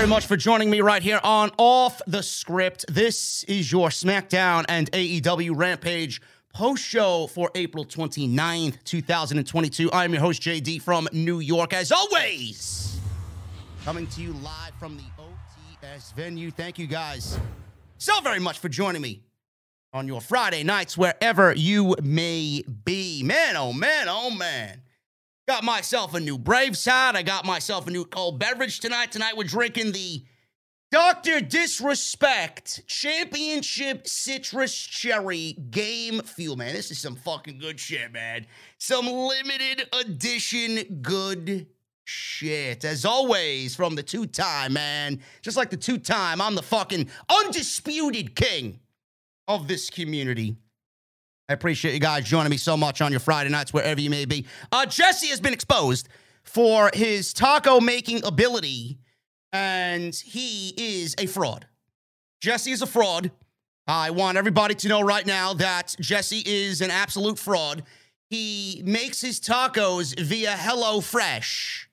Very much for joining me right here on Off the Script. This is your SmackDown and AEW Rampage post show for April 29th, 2022. I'm your host, JD from New York, as always. Coming to you live from the OTS venue. Thank you guys so very much for joining me on your Friday nights, wherever you may be. Man, oh man, oh man. Got myself a new Brave side. I got myself a new cold beverage tonight. Tonight we're drinking the Dr. Disrespect Championship Citrus Cherry Game Fuel, man. This is some fucking good shit, man. Some limited edition good shit. As always, from the two time, man. Just like the two time, I'm the fucking undisputed king of this community. I appreciate you guys joining me so much on your Friday nights, wherever you may be. Uh, Jesse has been exposed for his taco making ability, and he is a fraud. Jesse is a fraud. I want everybody to know right now that Jesse is an absolute fraud. He makes his tacos via HelloFresh.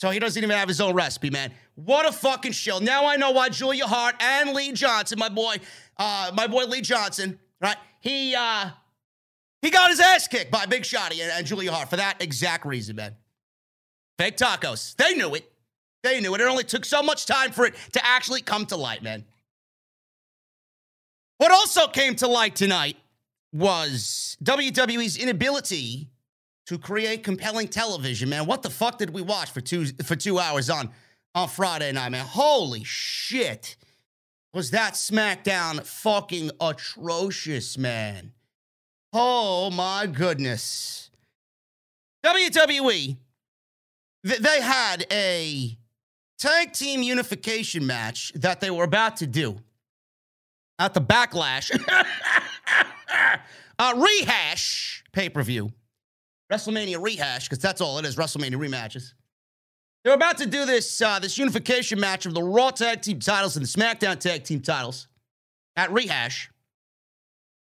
So he doesn't even have his own recipe, man. What a fucking shill. Now I know why Julia Hart and Lee Johnson, my boy, uh, my boy Lee Johnson, right? He uh he got his ass kicked by Big Shotty and, and Julia Hart for that exact reason, man. Fake tacos. They knew it. They knew it. It only took so much time for it to actually come to light, man. What also came to light tonight was WWE's inability to create compelling television, man. What the fuck did we watch for two for two hours on on Friday night, man? Holy shit was that SmackDown fucking atrocious, man. Oh my goodness. WWE, they had a tag team unification match that they were about to do at the Backlash uh, rehash pay per view. WrestleMania rehash, because that's all it is WrestleMania rematches. They're about to do this uh, this unification match of the Raw Tag Team titles and the SmackDown Tag Team titles at Rehash.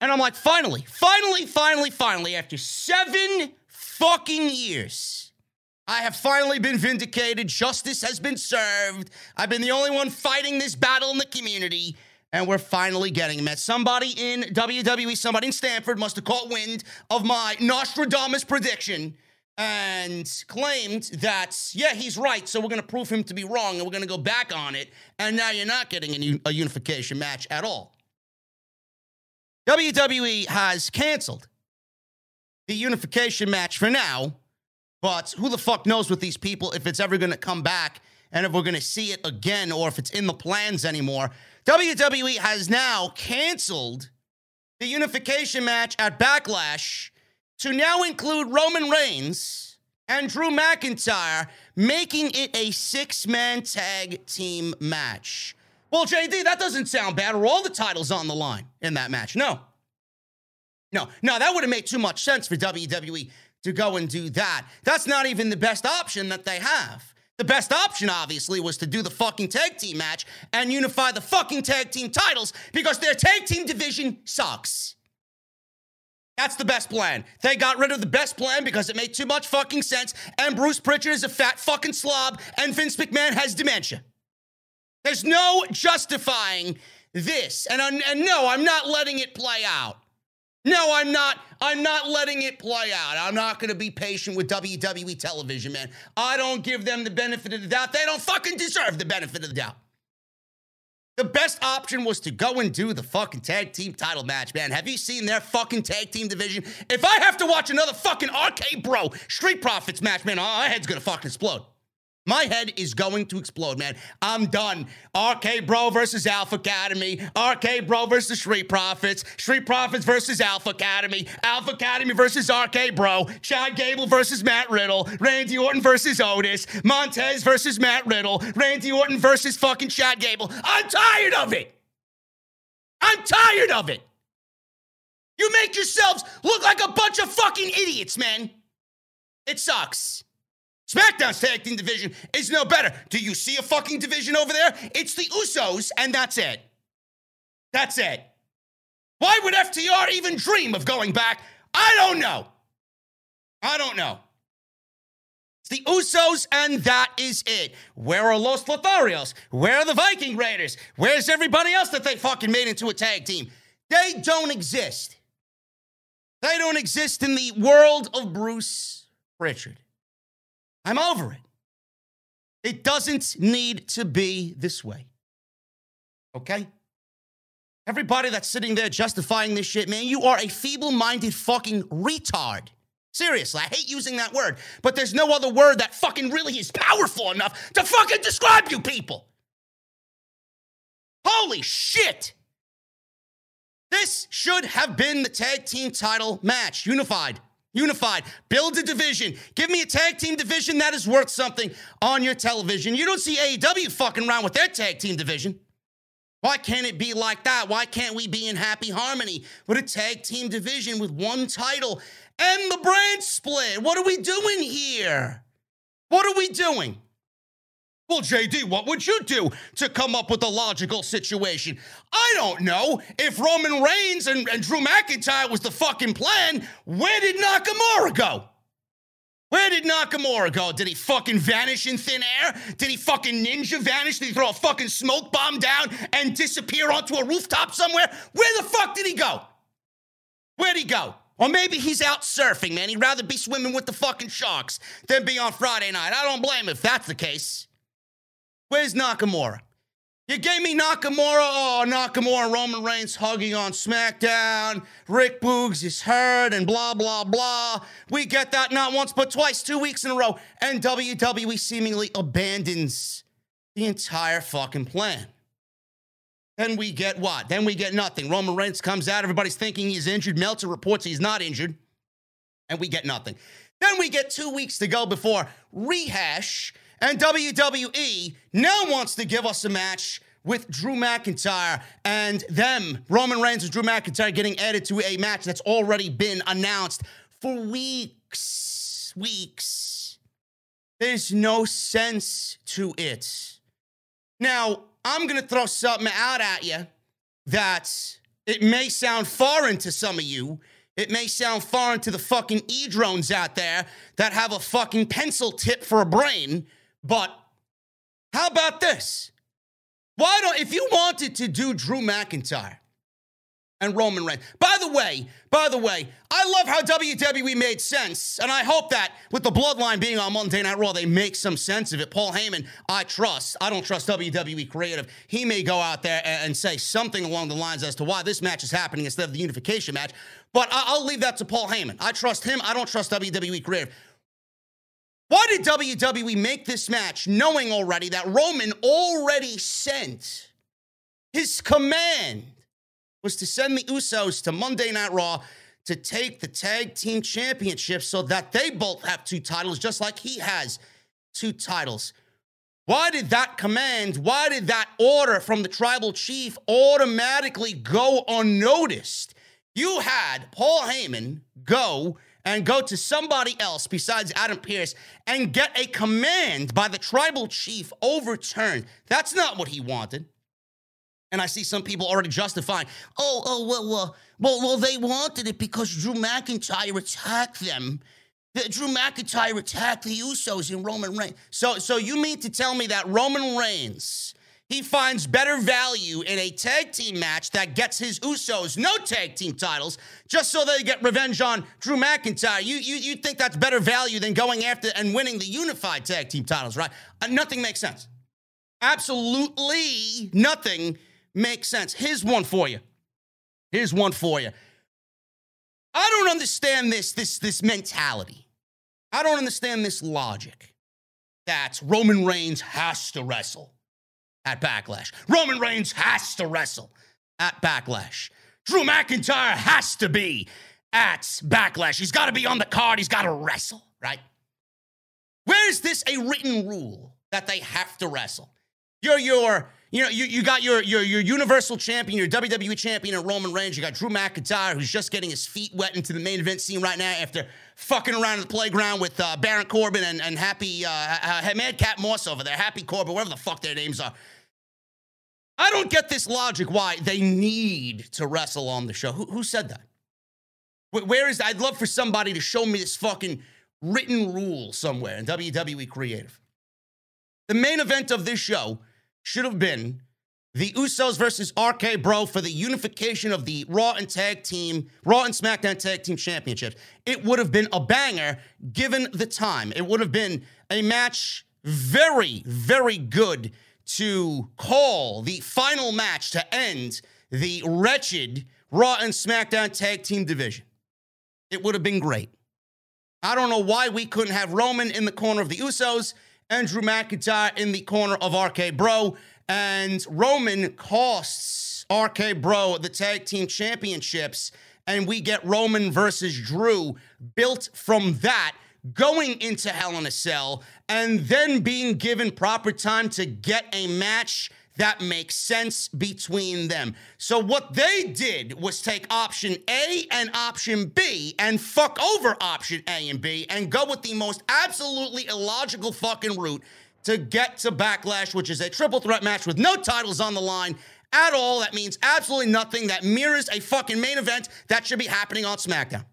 And I'm like, finally, finally, finally, finally, after seven fucking years, I have finally been vindicated. Justice has been served. I've been the only one fighting this battle in the community. And we're finally getting. At somebody in WWE, somebody in Stamford must have caught wind of my Nostradamus prediction and claimed that, yeah, he's right, so we're going to prove him to be wrong and we're going to go back on it. And now you're not getting a, unification match at all. WWE has canceled the unification match for now, but who the fuck knows with these people if it's ever going to come back and if we're going to see it again or if it's in the plans anymore. WWE has now canceled the unification match at Backlash to now include Roman Reigns and Drew McIntyre, making it a six man tag team match. Well, JD, that doesn't sound bad. Are all the titles on the line in that match? No. No, no, that would have made too much sense for WWE to go and do that. That's not even the best option that they have. The best option, obviously, was to do the fucking tag team match and unify the fucking tag team titles because their tag team division sucks. That's the best plan. They got rid of the best plan because it made too much fucking sense, and Bruce Pritchard is a fat fucking slob, and Vince McMahon has dementia. There's no justifying this. And, and no, I'm not letting it play out. No, I'm not. I'm not letting it play out. I'm not going to be patient with WWE television, man. I don't give them the benefit of the doubt. They don't fucking deserve the benefit of the doubt. The best option was to go and do the fucking tag team title match, man. Have you seen their fucking tag team division? If I have to watch another fucking RK Bro Street Profits match, man, my head's gonna fucking explode. My head is going to explode, man. I'm done. RK Bro versus Alpha Academy. RK Bro versus Street Profits. Street Profits versus Alpha Academy. Alpha Academy versus RK Bro. Chad Gable versus Matt Riddle. Randy Orton versus Otis. Montez versus Matt Riddle. Randy Orton versus fucking Chad Gable. I'm tired of it. I'm tired of it. You make yourselves look like a bunch of fucking idiots, man. It sucks. SmackDown's tag team division is no better. Do you see a fucking division over there? It's the Usos, and that's it. That's it. Why would FTR even dream of going back? I don't know. I don't know. It's the Usos, and that is it. Where are Los Lotharios? Where are the Viking Raiders? Where's everybody else that they fucking made into a tag team? They don't exist. They don't exist in the world of Bruce Pritchard. I'm over it. It doesn't need to be this way. Okay? Everybody that's sitting there justifying this shit, man, you are a feeble minded fucking retard. Seriously, I hate using that word, but there's no other word that fucking really is powerful enough to fucking describe you people. Holy shit! This should have been the tag team title match, unified. Unified. Build a division. Give me a tag team division that is worth something on your television. You don't see AEW fucking around with their tag team division. Why can't it be like that? Why can't we be in happy harmony with a tag team division with one title and the brand split? What are we doing here? What are we doing? Well, JD, what would you do to come up with a logical situation? I don't know. If Roman Reigns and, and Drew McIntyre was the fucking plan, where did Nakamura go? Where did Nakamura go? Did he fucking vanish in thin air? Did he fucking ninja vanish? Did he throw a fucking smoke bomb down and disappear onto a rooftop somewhere? Where the fuck did he go? Where'd he go? Or maybe he's out surfing, man. He'd rather be swimming with the fucking sharks than be on Friday night. I don't blame him if that's the case. Where's Nakamura? You gave me Nakamura. Oh, Nakamura, Roman Reigns hugging on SmackDown. Rick Boogs is hurt and blah, blah, blah. We get that not once, but twice, two weeks in a row. And WWE seemingly abandons the entire fucking plan. Then we get what? Then we get nothing. Roman Reigns comes out. Everybody's thinking he's injured. Meltzer reports he's not injured. And we get nothing. Then we get two weeks to go before rehash and WWE now wants to give us a match with Drew McIntyre and them, Roman Reigns and Drew McIntyre, getting added to a match that's already been announced for weeks. Weeks. There's no sense to it. Now, I'm going to throw something out at you that it may sound foreign to some of you. It may sound foreign to the fucking e drones out there that have a fucking pencil tip for a brain. But how about this? Why don't, if you wanted to do Drew McIntyre and Roman Reigns, by the way, by the way, I love how WWE made sense, and I hope that with the bloodline being on Monday Night Raw, they make some sense of it. Paul Heyman, I trust. I don't trust WWE creative. He may go out there and say something along the lines as to why this match is happening instead of the unification match, but I'll leave that to Paul Heyman. I trust him. I don't trust WWE creative. Why did WWE make this match knowing already that Roman already sent his command was to send the Usos to Monday Night Raw to take the tag team championship so that they both have two titles, just like he has two titles? Why did that command, why did that order from the tribal chief automatically go unnoticed? You had Paul Heyman go and go to somebody else besides Adam Pearce and get a command by the tribal chief overturned. That's not what he wanted. And I see some people already justifying, oh, oh, well, well, well, well they wanted it because Drew McIntyre attacked them. Drew McIntyre attacked the Usos in Roman Reigns. So, so you mean to tell me that Roman Reigns he finds better value in a tag team match that gets his Usos no tag team titles just so they get revenge on Drew McIntyre. You, you, you think that's better value than going after and winning the unified tag team titles, right? Uh, nothing makes sense. Absolutely nothing makes sense. Here's one for you. Here's one for you. I don't understand this this this mentality. I don't understand this logic that Roman Reigns has to wrestle at Backlash. Roman Reigns has to wrestle at Backlash. Drew McIntyre has to be at Backlash. He's got to be on the card. He's got to wrestle, right? Where is this a written rule that they have to wrestle? You're your, you know, you, you got your, your your Universal Champion, your WWE Champion at Roman Reigns. You got Drew McIntyre, who's just getting his feet wet into the main event scene right now after fucking around in the playground with uh, Baron Corbin and, and Happy uh, uh, Madcap Moss over there, Happy Corbin, whatever the fuck their names are. I don't get this logic why they need to wrestle on the show. Who, who said that? Where is I'd love for somebody to show me this fucking written rule somewhere in WWE Creative. The main event of this show should have been the Usos versus RK Bro for the unification of the Raw and Tag Team, Raw and SmackDown Tag Team Championships. It would have been a banger given the time. It would have been a match very, very good to call the final match to end the wretched Raw and SmackDown Tag Team division. It would have been great. I don't know why we couldn't have Roman in the corner of the Usos and Drew McIntyre in the corner of RK Bro. And Roman costs RK Bro the tag team championships. And we get Roman versus Drew built from that going into Hell in a Cell and then being given proper time to get a match that makes sense between them. So what they did was take option A and option B and fuck over option A and B and go with the most absolutely illogical fucking route to get to Backlash, which is a triple threat match with no titles on the line at all. That means absolutely nothing. That mirrors a fucking main event that should be happening on SmackDown.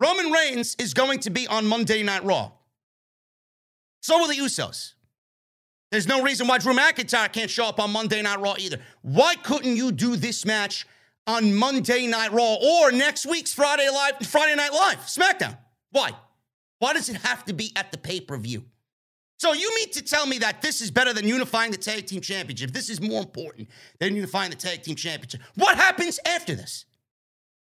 Roman Reigns is going to be on Monday Night Raw. So will the Usos. There's no reason why Drew McIntyre can't show up on Monday Night Raw either. Why couldn't you do this match on Monday Night Raw or next week's Friday Live, Friday Night Live, SmackDown? Why? Why does it have to be at the pay per view? So you mean to tell me that this is better than unifying the tag team championship? This is more important than unifying the tag team championship. What happens after this?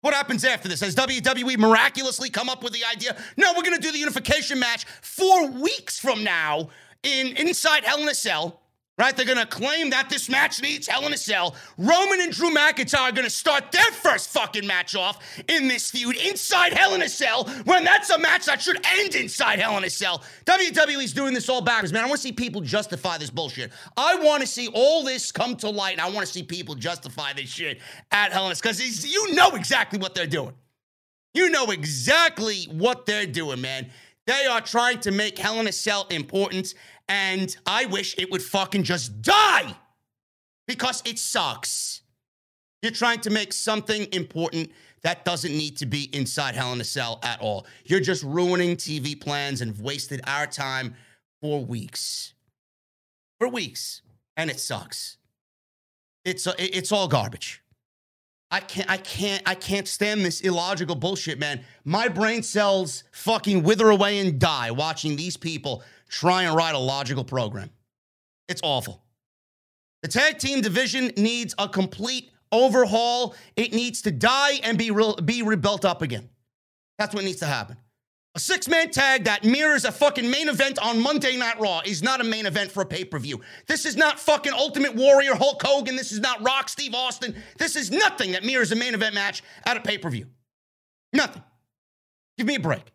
What happens after this? Has WWE miraculously come up with the idea? No, we're going to do the unification match four weeks from now in inside Hell in a Cell. Right? They're going to claim that this match needs Hell in a Cell. Roman and Drew McIntyre are going to start their first fucking match off in this feud inside Hell in a Cell when that's a match that should end inside Hell in a Cell. WWE's doing this all backwards, man. I want to see people justify this bullshit. I want to see all this come to light, and I want to see people justify this shit at Hell in a Cell because you know exactly what they're doing. You know exactly what they're doing, man. They are trying to make Hell in a Cell important, and I wish it would fucking just die because it sucks. You're trying to make something important that doesn't need to be inside Hell in a Cell at all. You're just ruining TV plans and wasted our time for weeks. For weeks. And it sucks. It's, uh, it's all garbage. I can't, I can't, I can't stand this illogical bullshit, man. My brain cells fucking wither away and die watching these people try and write a logical program. It's awful. The tag team division needs a complete overhaul. It needs to die and be re- be rebuilt up again. That's what needs to happen. A six man tag that mirrors a fucking main event on Monday Night Raw is not a main event for a pay per view. This is not fucking Ultimate Warrior Hulk Hogan. This is not Rock Steve Austin. This is nothing that mirrors a main event match at a pay per view. Nothing. Give me a break.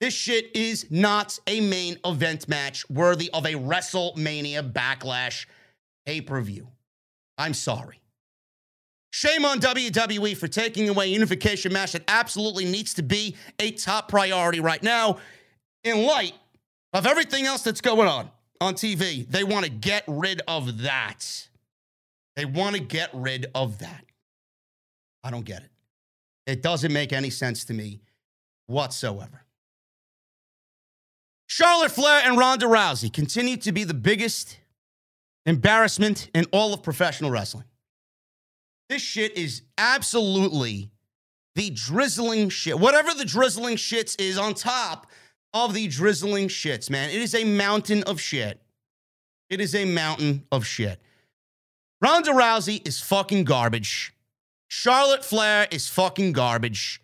This shit is not a main event match worthy of a WrestleMania backlash pay per view. I'm sorry. Shame on WWE for taking away a unification match that absolutely needs to be a top priority right now. In light of everything else that's going on on TV, they want to get rid of that. They want to get rid of that. I don't get it. It doesn't make any sense to me whatsoever. Charlotte Flair and Ronda Rousey continue to be the biggest embarrassment in all of professional wrestling. This shit is absolutely the drizzling shit. Whatever the drizzling shits is on top of the drizzling shits, man. It is a mountain of shit. It is a mountain of shit. Ronda Rousey is fucking garbage. Charlotte Flair is fucking garbage.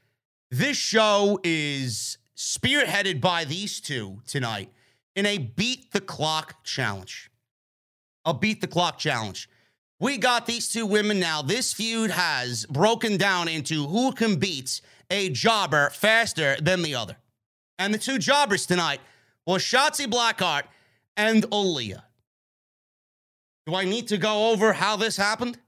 This show is spearheaded by these two tonight in a beat the clock challenge. A beat the clock challenge. We got these two women now. This feud has broken down into who can beat a jobber faster than the other. And the two jobbers tonight were Shotzi Blackheart and Aliyah. Do I need to go over how this happened?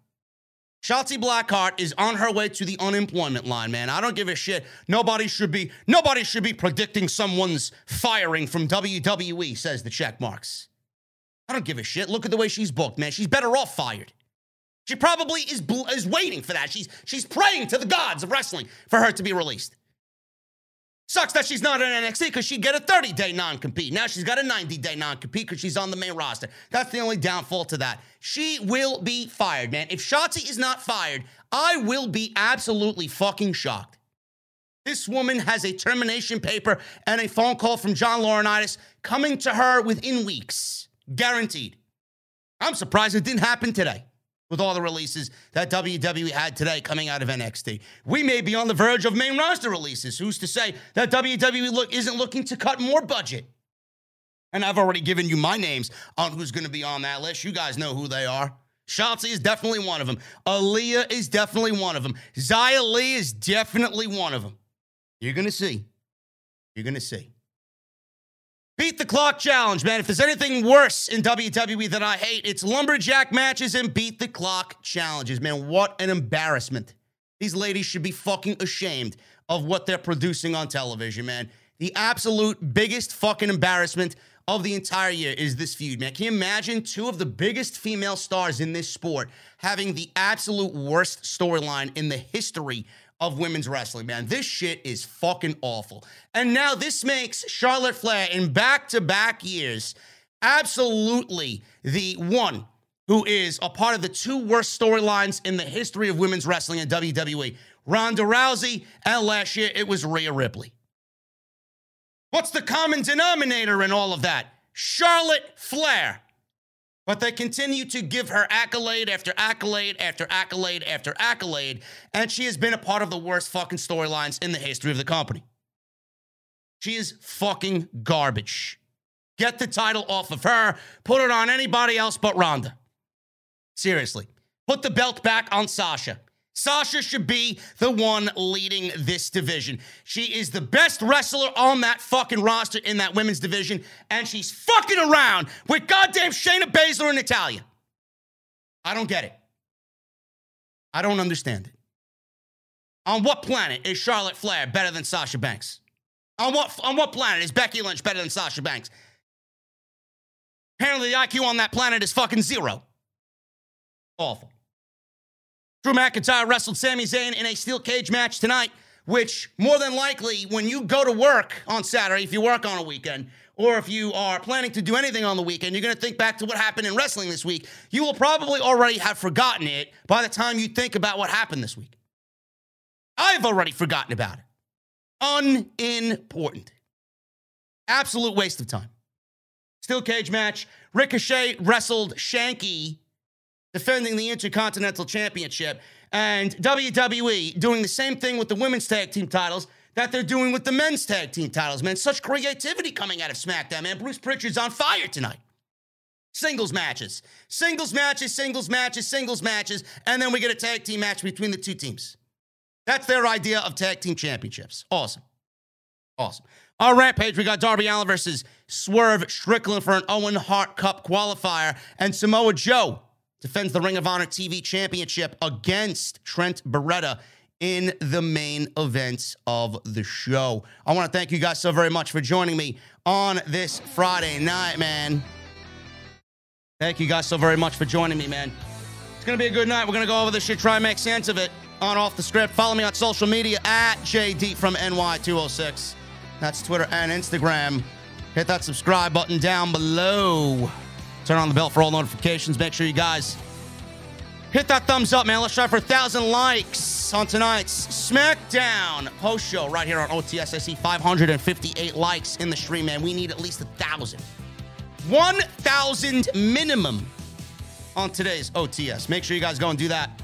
Shotzi Blackheart is on her way to the unemployment line, man. I don't give a shit. Nobody should be nobody should be predicting someone's firing from WWE, says the check marks. I don't give a shit. Look at the way she's booked, man. She's better off fired. She probably is is waiting for that. She's she's praying to the gods of wrestling for her to be released. Sucks that she's not in NXT because she'd get a 30 day non compete. Now she's got a 90 day non compete because she's on the main roster. That's the only downfall to that. She will be fired, man. If Shotzi is not fired, I will be absolutely fucking shocked. This woman has a termination paper and a phone call from John Laurinaitis coming to her within weeks. Guaranteed. I'm surprised it didn't happen today with all the releases that WWE had today coming out of NXT. We may be on the verge of main roster releases. Who's to say that WWE look, isn't looking to cut more budget? And I've already given you my names on who's going to be on that list. You guys know who they are. Shotzi is definitely one of them. Aliyah is definitely one of them. Xia Li is definitely one of them. You're going to see. You're going to see. Beat the clock challenge, man. If there's anything worse in WWE that I hate, it's lumberjack matches and beat the clock challenges, man. What an embarrassment. These ladies should be fucking ashamed of what they're producing on television, man. The absolute biggest fucking embarrassment of the entire year is this feud, man. Can you imagine two of the biggest female stars in this sport having the absolute worst storyline in the history of women's wrestling, man. This shit is fucking awful. And now this makes Charlotte Flair in back to back years absolutely the one who is a part of the two worst storylines in the history of women's wrestling in WWE Ronda Rousey, and last year it was Rhea Ripley. What's the common denominator in all of that? Charlotte Flair. But they continue to give her accolade after accolade after accolade after accolade, and she has been a part of the worst fucking storylines in the history of the company. She is fucking garbage. Get the title off of her, put it on anybody else but Ronda. Seriously. Put the belt back on Sasha. Sasha should be the one leading this division. She is the best wrestler on that fucking roster in that women's division, and she's fucking around with goddamn Shayna Baszler and Natalya. I don't get it. I don't understand it. On what planet is Charlotte Flair better than Sasha Banks? On what, on what planet is Becky Lynch better than Sasha Banks? Apparently, the IQ on that planet is fucking zero. Awful. Drew McIntyre wrestled Sami Zayn in a steel cage match tonight, which more than likely, when you go to work on Saturday, if you work on a weekend, or if you are planning to do anything on the weekend, you're going to think back to what happened in wrestling this week. You will probably already have forgotten it by the time you think about what happened this week. I've already forgotten about it. Unimportant. Absolute waste of time. Steel cage match. Ricochet wrestled Shanky defending the Intercontinental Championship, and WWE doing the same thing with the women's tag team titles that they're doing with the men's tag team titles, man. Such creativity coming out of SmackDown, man. Bruce Pritchard's on fire tonight. Singles matches, singles matches, singles matches, singles matches, and then we get a tag team match between the two teams. That's their idea of tag team championships. Awesome. Awesome. On Rampage, we got Darby Allin versus Swerve Strickland for an Owen Hart Cup qualifier, and Samoa Joe defends the Ring of Honor TV Championship against Trent Beretta in the main events of the show. I want to thank you guys so very much for joining me on this Friday night, man. Thank you guys so very much for joining me, man. It's going to be a good night. We're going to go over this shit, try and make sense of it on Off the Script. Follow me on social media at JD from NY206. That's Twitter and Instagram. Hit that subscribe button down below. Turn on the bell for all notifications. Make sure you guys hit that thumbs up, man. Let's try for a thousand likes on tonight's SmackDown post show right here on OTSSE. 558 likes in the stream, man. We need at least a thousand. 1,000 minimum on today's OTS. Make sure you guys go and do that.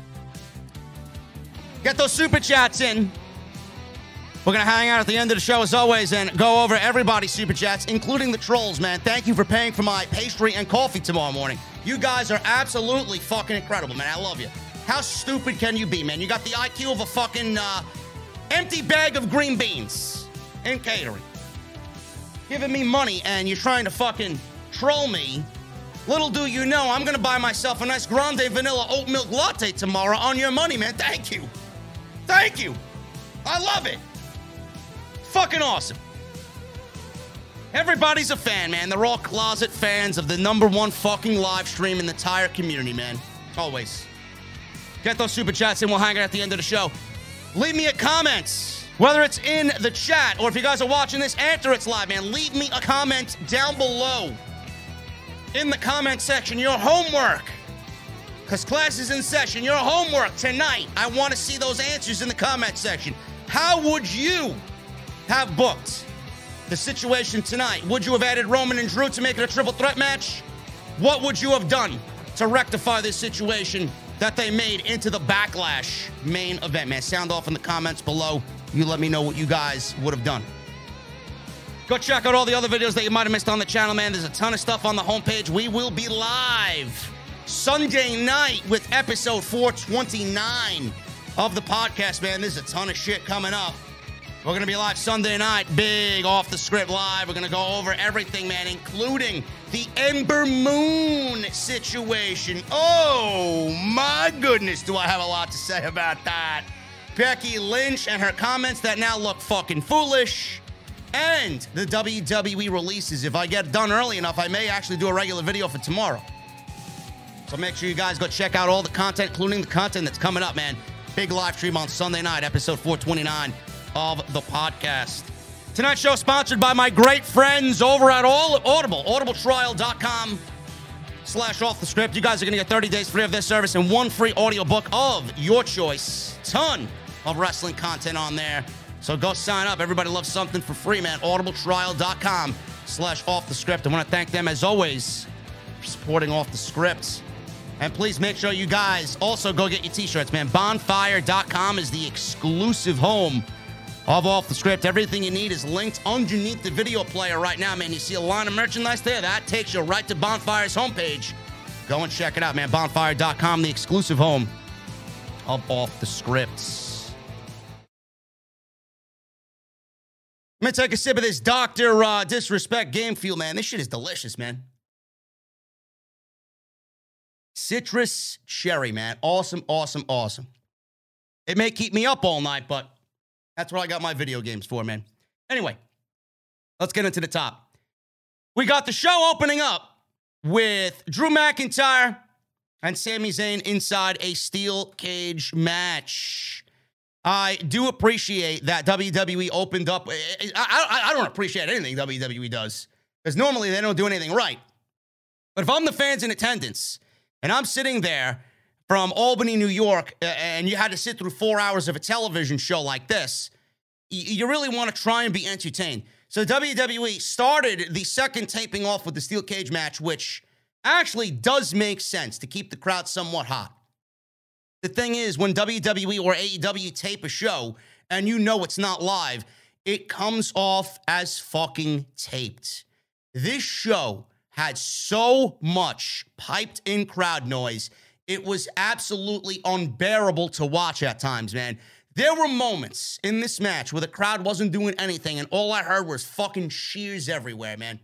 Get those super chats in. We're going to hang out at the end of the show as always and go over everybody's super chats, including the trolls, man. Thank you for paying for my pastry and coffee tomorrow morning. You guys are absolutely fucking incredible, man. I love you. How stupid can you be, man? You got the IQ of a fucking uh, empty bag of green beans in catering. Giving me money and you're trying to fucking troll me. Little do you know, I'm gonna buy myself a nice grande vanilla oat milk latte tomorrow on your money, man. Thank you. Thank you. I love it. Fucking awesome. Everybody's a fan, man. They're all closet fans of the number one fucking live stream in the entire community, man. Always. Get those super chats and we'll hang out at the end of the show. Leave me a comment, whether it's in the chat or if you guys are watching this after it's live, man. Leave me a comment down below in the comment section. Your homework, because class is in session. Your homework tonight. I want to see those answers in the comment section. How would you have booked the situation tonight? Would you have added Roman and Drew to make it a triple threat match? What would you have done to rectify this situation that they made into the Backlash main event? Man, sound off in the comments below. You let me know what you guys would have done. Go check out all the other videos that you might have missed on the channel, man. There's a ton of stuff on the homepage. We will be live Sunday night with episode 429 of the podcast, man. There's a ton of shit coming up. We're going to be live Sunday night, big off the script live. We're going to go over everything, man, including the Ember Moon situation. Oh, my goodness, do I have a lot to say about that. Becky Lynch and her comments that now look fucking foolish. And the WWE releases. If I get done early enough, I may actually do a regular video for tomorrow. So make sure you guys go check out all the content, including the content that's coming up, man. Big live stream on Sunday night, episode 429 of the podcast. Tonight's show sponsored by my great friends over at all Audible, audibletrial.com slash off the script. You guys are going to get 30 days free of this service and one free audiobook of your choice. Ton of wrestling content on there. So go sign up. Everybody loves something for free, man. audibletrial.com slash off the script. I want to thank them, as always, for supporting off the script. And please make sure you guys also go get your t-shirts, man. Bonfire.com is the exclusive home of Off the Script. Everything you need is linked underneath the video player right now, man. You see a line of merchandise there? That takes you right to Bonfire's homepage. Go and check it out, man. Bonfire.com, the exclusive home of Off the Scripts. I'm gonna take a sip of this Dr. Uh, Disrespect Game Fuel, man. This shit is delicious, man. Citrus cherry, man. Awesome, awesome, awesome. It may keep me up all night, but that's what I got my video games for, man. Anyway, let's get into the top. We got the show opening up with Drew McIntyre and Sami Zayn inside a steel cage match. I do appreciate that WWE opened up. I, I, I don't appreciate anything WWE does because normally they don't do anything right. But if I'm the fans in attendance and I'm sitting there from Albany, New York, and you had to sit through four hours of a television show like this, you really want to try and be entertained. So WWE started the second taping off with the steel cage match, which actually does make sense to keep the crowd somewhat hot. The thing is, when WWE or AEW tape a show and you know it's not live, it comes off as fucking taped. This show had so much piped in crowd noise. It was absolutely unbearable to watch at times, man. There were moments in this match where the crowd wasn't doing anything, and all I heard was fucking cheers everywhere, man.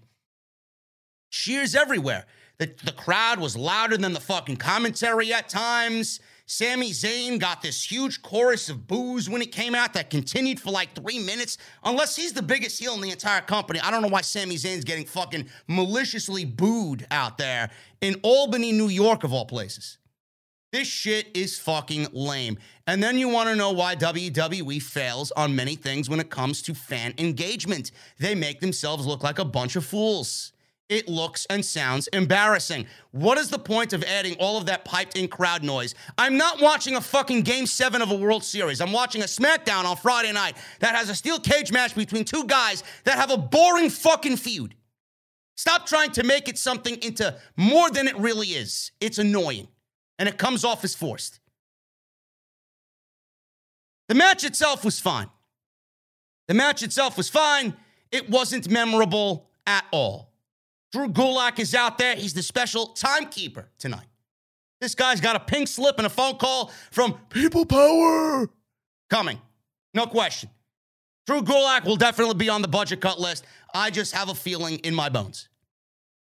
Cheers everywhere. The, the crowd was louder than the fucking commentary at times. Sami Zayn got this huge chorus of boos when it came out that continued for like three minutes. Unless he's the biggest heel in the entire company, I don't know why Sami Zayn's getting fucking maliciously booed out there in Albany, New York, of all places. This shit is fucking lame. And then you want to know why WWE fails on many things when it comes to fan engagement. They make themselves look like a bunch of fools. It looks and sounds embarrassing. What is the point of adding all of that piped in crowd noise? I'm not watching a fucking game seven of a World Series. I'm watching a SmackDown on Friday night that has a steel cage match between two guys that have a boring fucking feud. Stop trying to make it something into more than it really is. It's annoying and it comes off as forced. The match itself was fine. The match itself was fine. It wasn't memorable at all. Drew Gulak is out there. He's the special timekeeper tonight. This guy's got a pink slip and a phone call from People Power coming. No question. Drew Gulak will definitely be on the budget cut list. I just have a feeling in my bones.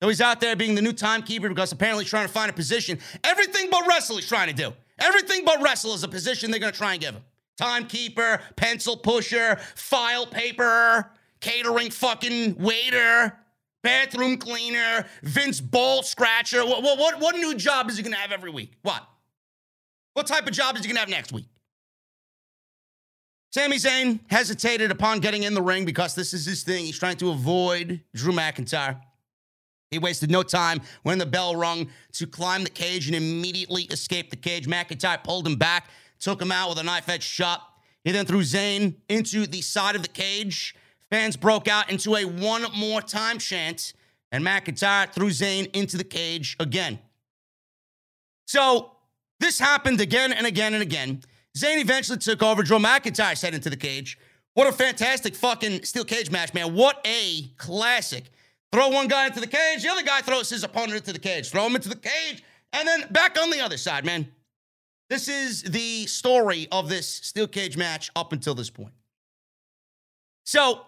So he's out there being the new timekeeper because apparently he's trying to find a position. Everything but wrestle he's trying to do. Everything but wrestle is a position they're going to try and give him. Timekeeper, pencil pusher, file paper, catering fucking waiter, bathroom cleaner, Vince ball scratcher. What, what, what new job is he going to have every week? What? What type of job is he going to have next week? Sami Zayn hesitated upon getting in the ring because this is his thing. He's trying to avoid Drew McIntyre. He wasted no time when the bell rung to climb the cage and immediately escape the cage. McIntyre pulled him back, took him out with a knife edge shot. He then threw Zayn into the side of the cage. Fans broke out into a one more time chant, and McIntyre threw Zayn into the cage again. So this happened again and again and again. Zayn eventually took over. Drew McIntyre set into the cage. What a fantastic fucking steel cage match, man. What a classic. Throw one guy into the cage, the other guy throws his opponent into the cage. Throw him into the cage, and then back on the other side, man. This is the story of this steel cage match up until this point. So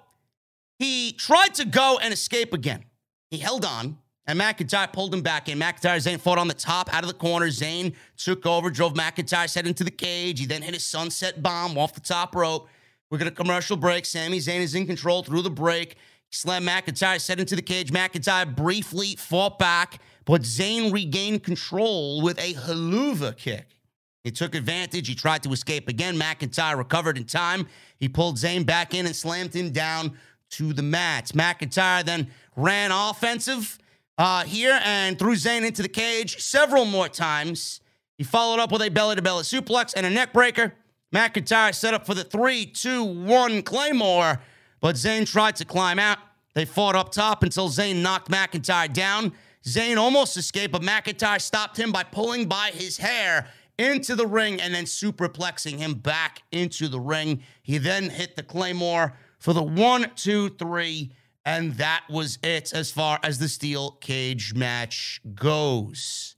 he tried to go and escape again. He held on. And McIntyre pulled him back in. McIntyre, Zayn fought on the top, out of the corner. Zayn took over, drove McIntyre's head into the cage. He then hit a sunset bomb off the top rope. We're going to commercial break. Sami Zayn is in control through the break. Slam McIntyre, set into the cage. McIntyre briefly fought back, but Zayn regained control with a helluva kick. He took advantage. He tried to escape again. McIntyre recovered in time. He pulled Zayn back in and slammed him down to the mats. McIntyre then ran offensive uh, here and threw Zayn into the cage several more times. He followed up with a belly to belly suplex and a neck breaker. McIntyre set up for the three, two, one Claymore, but Zayn tried to climb out. They fought up top until Zayn knocked McIntyre down. Zayn almost escaped, but McIntyre stopped him by pulling by his hair into the ring and then superplexing him back into the ring. He then hit the Claymore for the one, two, three. And that was it as far as the steel cage match goes.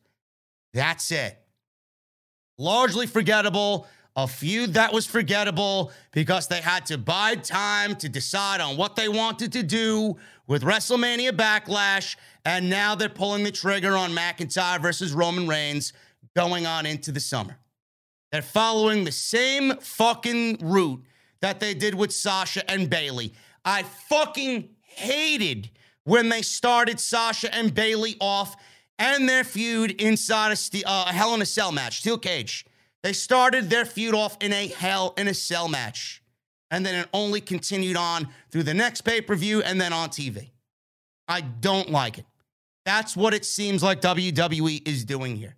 That's it. Largely forgettable. A feud that was forgettable because they had to bide time to decide on what they wanted to do with WrestleMania Backlash. And now they're pulling the trigger on McIntyre versus Roman Reigns going on into the summer. They're following the same fucking route that they did with Sasha and Bayley. I fucking hated when they started Sasha and Bayley off and their feud inside a, uh, Hell in a Cell match, steel cage. They started their feud off in a Hell in a Cell match. And then it only continued on through the next pay per view and then on TV. I don't like it. That's what it seems like WWE is doing here.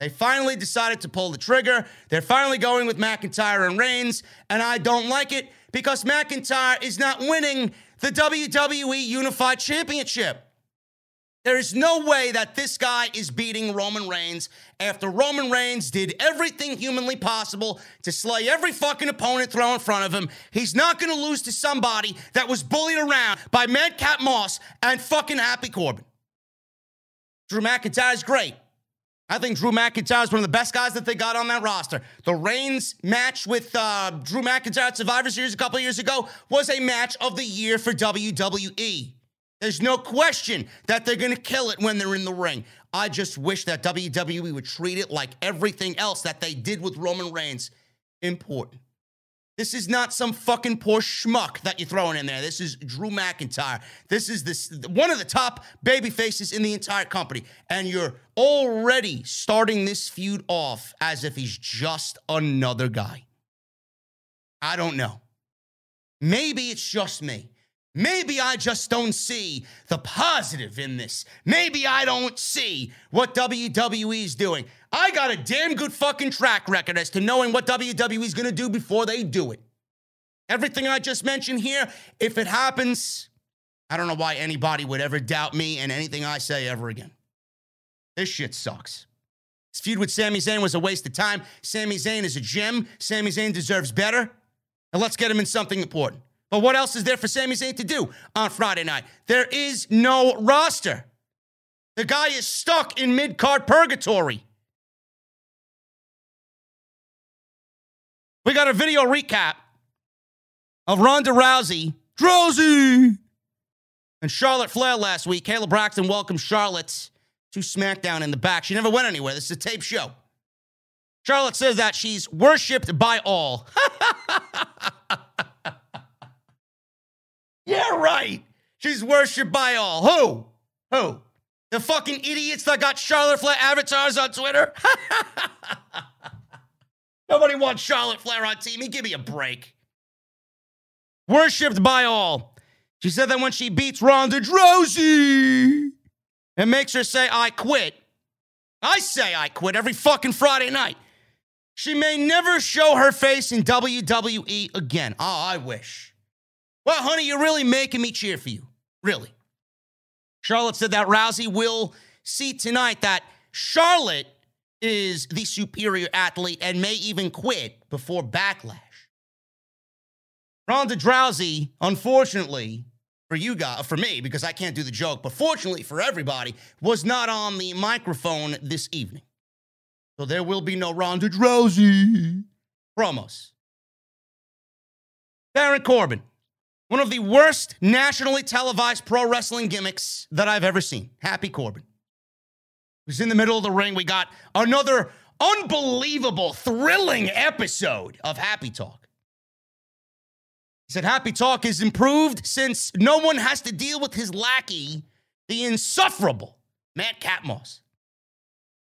They finally decided to pull the trigger. They're finally going with McIntyre and Reigns, and I don't like it because McIntyre is not winning the WWE Unified Championship. There is no way that this guy is beating Roman Reigns after Roman Reigns did everything humanly possible to slay every fucking opponent thrown in front of him. He's not gonna lose to somebody that was bullied around by Madcap Moss and fucking Happy Corbin. Drew McIntyre is great. I think Drew McIntyre is one of the best guys that they got on that roster. The Reigns match with uh, Drew McIntyre at Survivor Series a couple years ago was a match of the year for WWE. There's no question that they're going to kill it when they're in the ring. I just wish that WWE would treat it like everything else that they did with Roman Reigns. Important. This is not some fucking poor schmuck that you're throwing in there. This is Drew McIntyre. This is this one of the top baby faces in the entire company. And you're already starting this feud off as if he's just another guy. I don't know. Maybe it's just me. Maybe I just don't see the positive in this. Maybe I don't see what WWE is doing. I got a damn good fucking track record as to knowing what WWE is going to do before they do it. Everything I just mentioned here, if it happens, I don't know why anybody would ever doubt me and anything I say ever again. This shit sucks. This feud with Sami Zayn was a waste of time. Sami Zayn is a gem. Sami Zayn deserves better. And let's get him in something important. But what else is there for Sami Zayn to do on Friday night? There is no roster. The guy is stuck in mid card purgatory. We got a video recap of Ronda Rousey, Rousey, and Charlotte Flair last week. Kayla Braxton welcomed Charlotte to SmackDown in the back. She never went anywhere. This is a tape show. Charlotte says that she's worshipped by all. right. She's worshipped by all. Who? Who? The fucking idiots that got Charlotte Flair avatars on Twitter? Nobody wants Charlotte Flair on TV. Give me a break. Worshipped by all. She said that when she beats Ronda Rousey, it makes her say, I quit. I say I quit every fucking Friday night. She may never show her face in WWE again. Oh, I wish. Well, honey, you're really making me cheer for you. Really. Charlotte said that Rousey will see tonight that Charlotte is the superior athlete and may even quit before backlash. Ronda Rousey, unfortunately, for you guys, for me, because I can't do the joke, but fortunately for everybody, was not on the microphone this evening. So there will be no Ronda Rousey promos. Baron Corbin, one of the worst nationally televised pro wrestling gimmicks that I've ever seen. Happy Corbin. Was in the middle of the ring. We got another unbelievable, thrilling episode of Happy Talk. He said Happy Talk is improved since no one has to deal with his lackey, the insufferable Madcap Moss.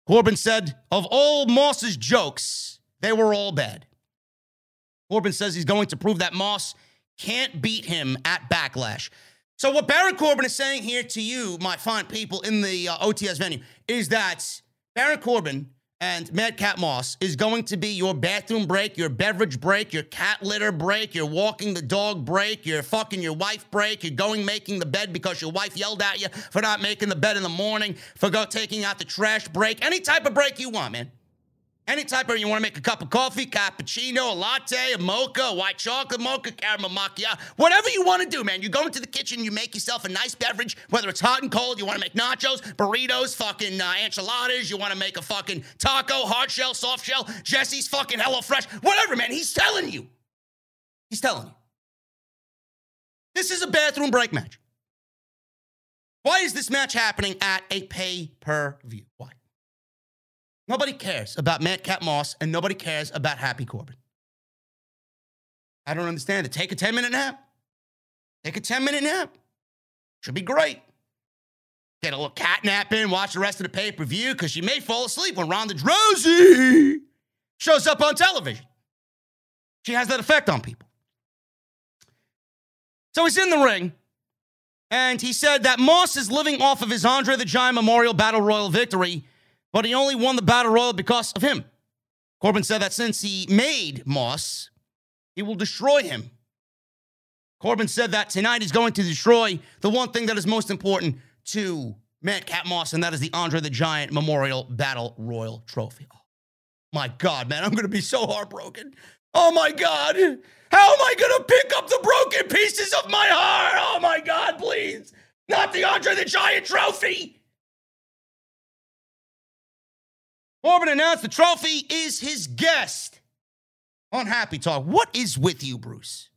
Corbin said, of all Moss's jokes, they were all bad. Corbin says he's going to prove that Moss can't beat him at Backlash. So, what Baron Corbin is saying here to you, my fine people in the uh, OTS venue, is that Baron Corbin and Madcap Moss is going to be your bathroom break, your beverage break, your cat litter break, your walking the dog break, your fucking your wife break, you're going making the bed because your wife yelled at you for not making the bed in the morning, for go taking out the trash break, any type of break you want, man. Any type of you want to make a cup of coffee, cappuccino, a latte, a mocha, a white chocolate mocha, caramel macchiato, whatever you want to do, man. You go into the kitchen, you make yourself a nice beverage, whether it's hot and cold. You want to make nachos, burritos, fucking uh, enchiladas. You want to make a fucking taco, hard shell, soft shell, Jesse's fucking Hello Fresh, whatever, man. He's telling you. He's telling you. This is a bathroom break match. Why is this match happening at a pay per view? Nobody cares about Matt Madcap Moss and nobody cares about Happy Corbin. I don't understand it. Take a 10 minute nap. Take a 10 minute nap. Should be great. Get a little cat nap in, watch the rest of the pay per view because you may fall asleep when Ronda Rousey shows up on television. She has that effect on people. So he's in the ring, and he said that Moss is living off of his Andre the Giant Memorial Battle Royal victory but he only won the Battle Royal because of him. Corbin said that since he made Moss, he will destroy him. Corbin said that tonight he's going to destroy the one thing that is most important to Matt Madcap Moss, and that is the Andre the Giant Memorial Battle Royal Trophy. Oh, my God, man, I'm going to be so heartbroken. Oh my God. How am I going to pick up the broken pieces of my heart? Oh my God, please. Not the Andre the Giant Trophy. Corbin announced the trophy is his guest on Happy Talk. What is with you, Bruce?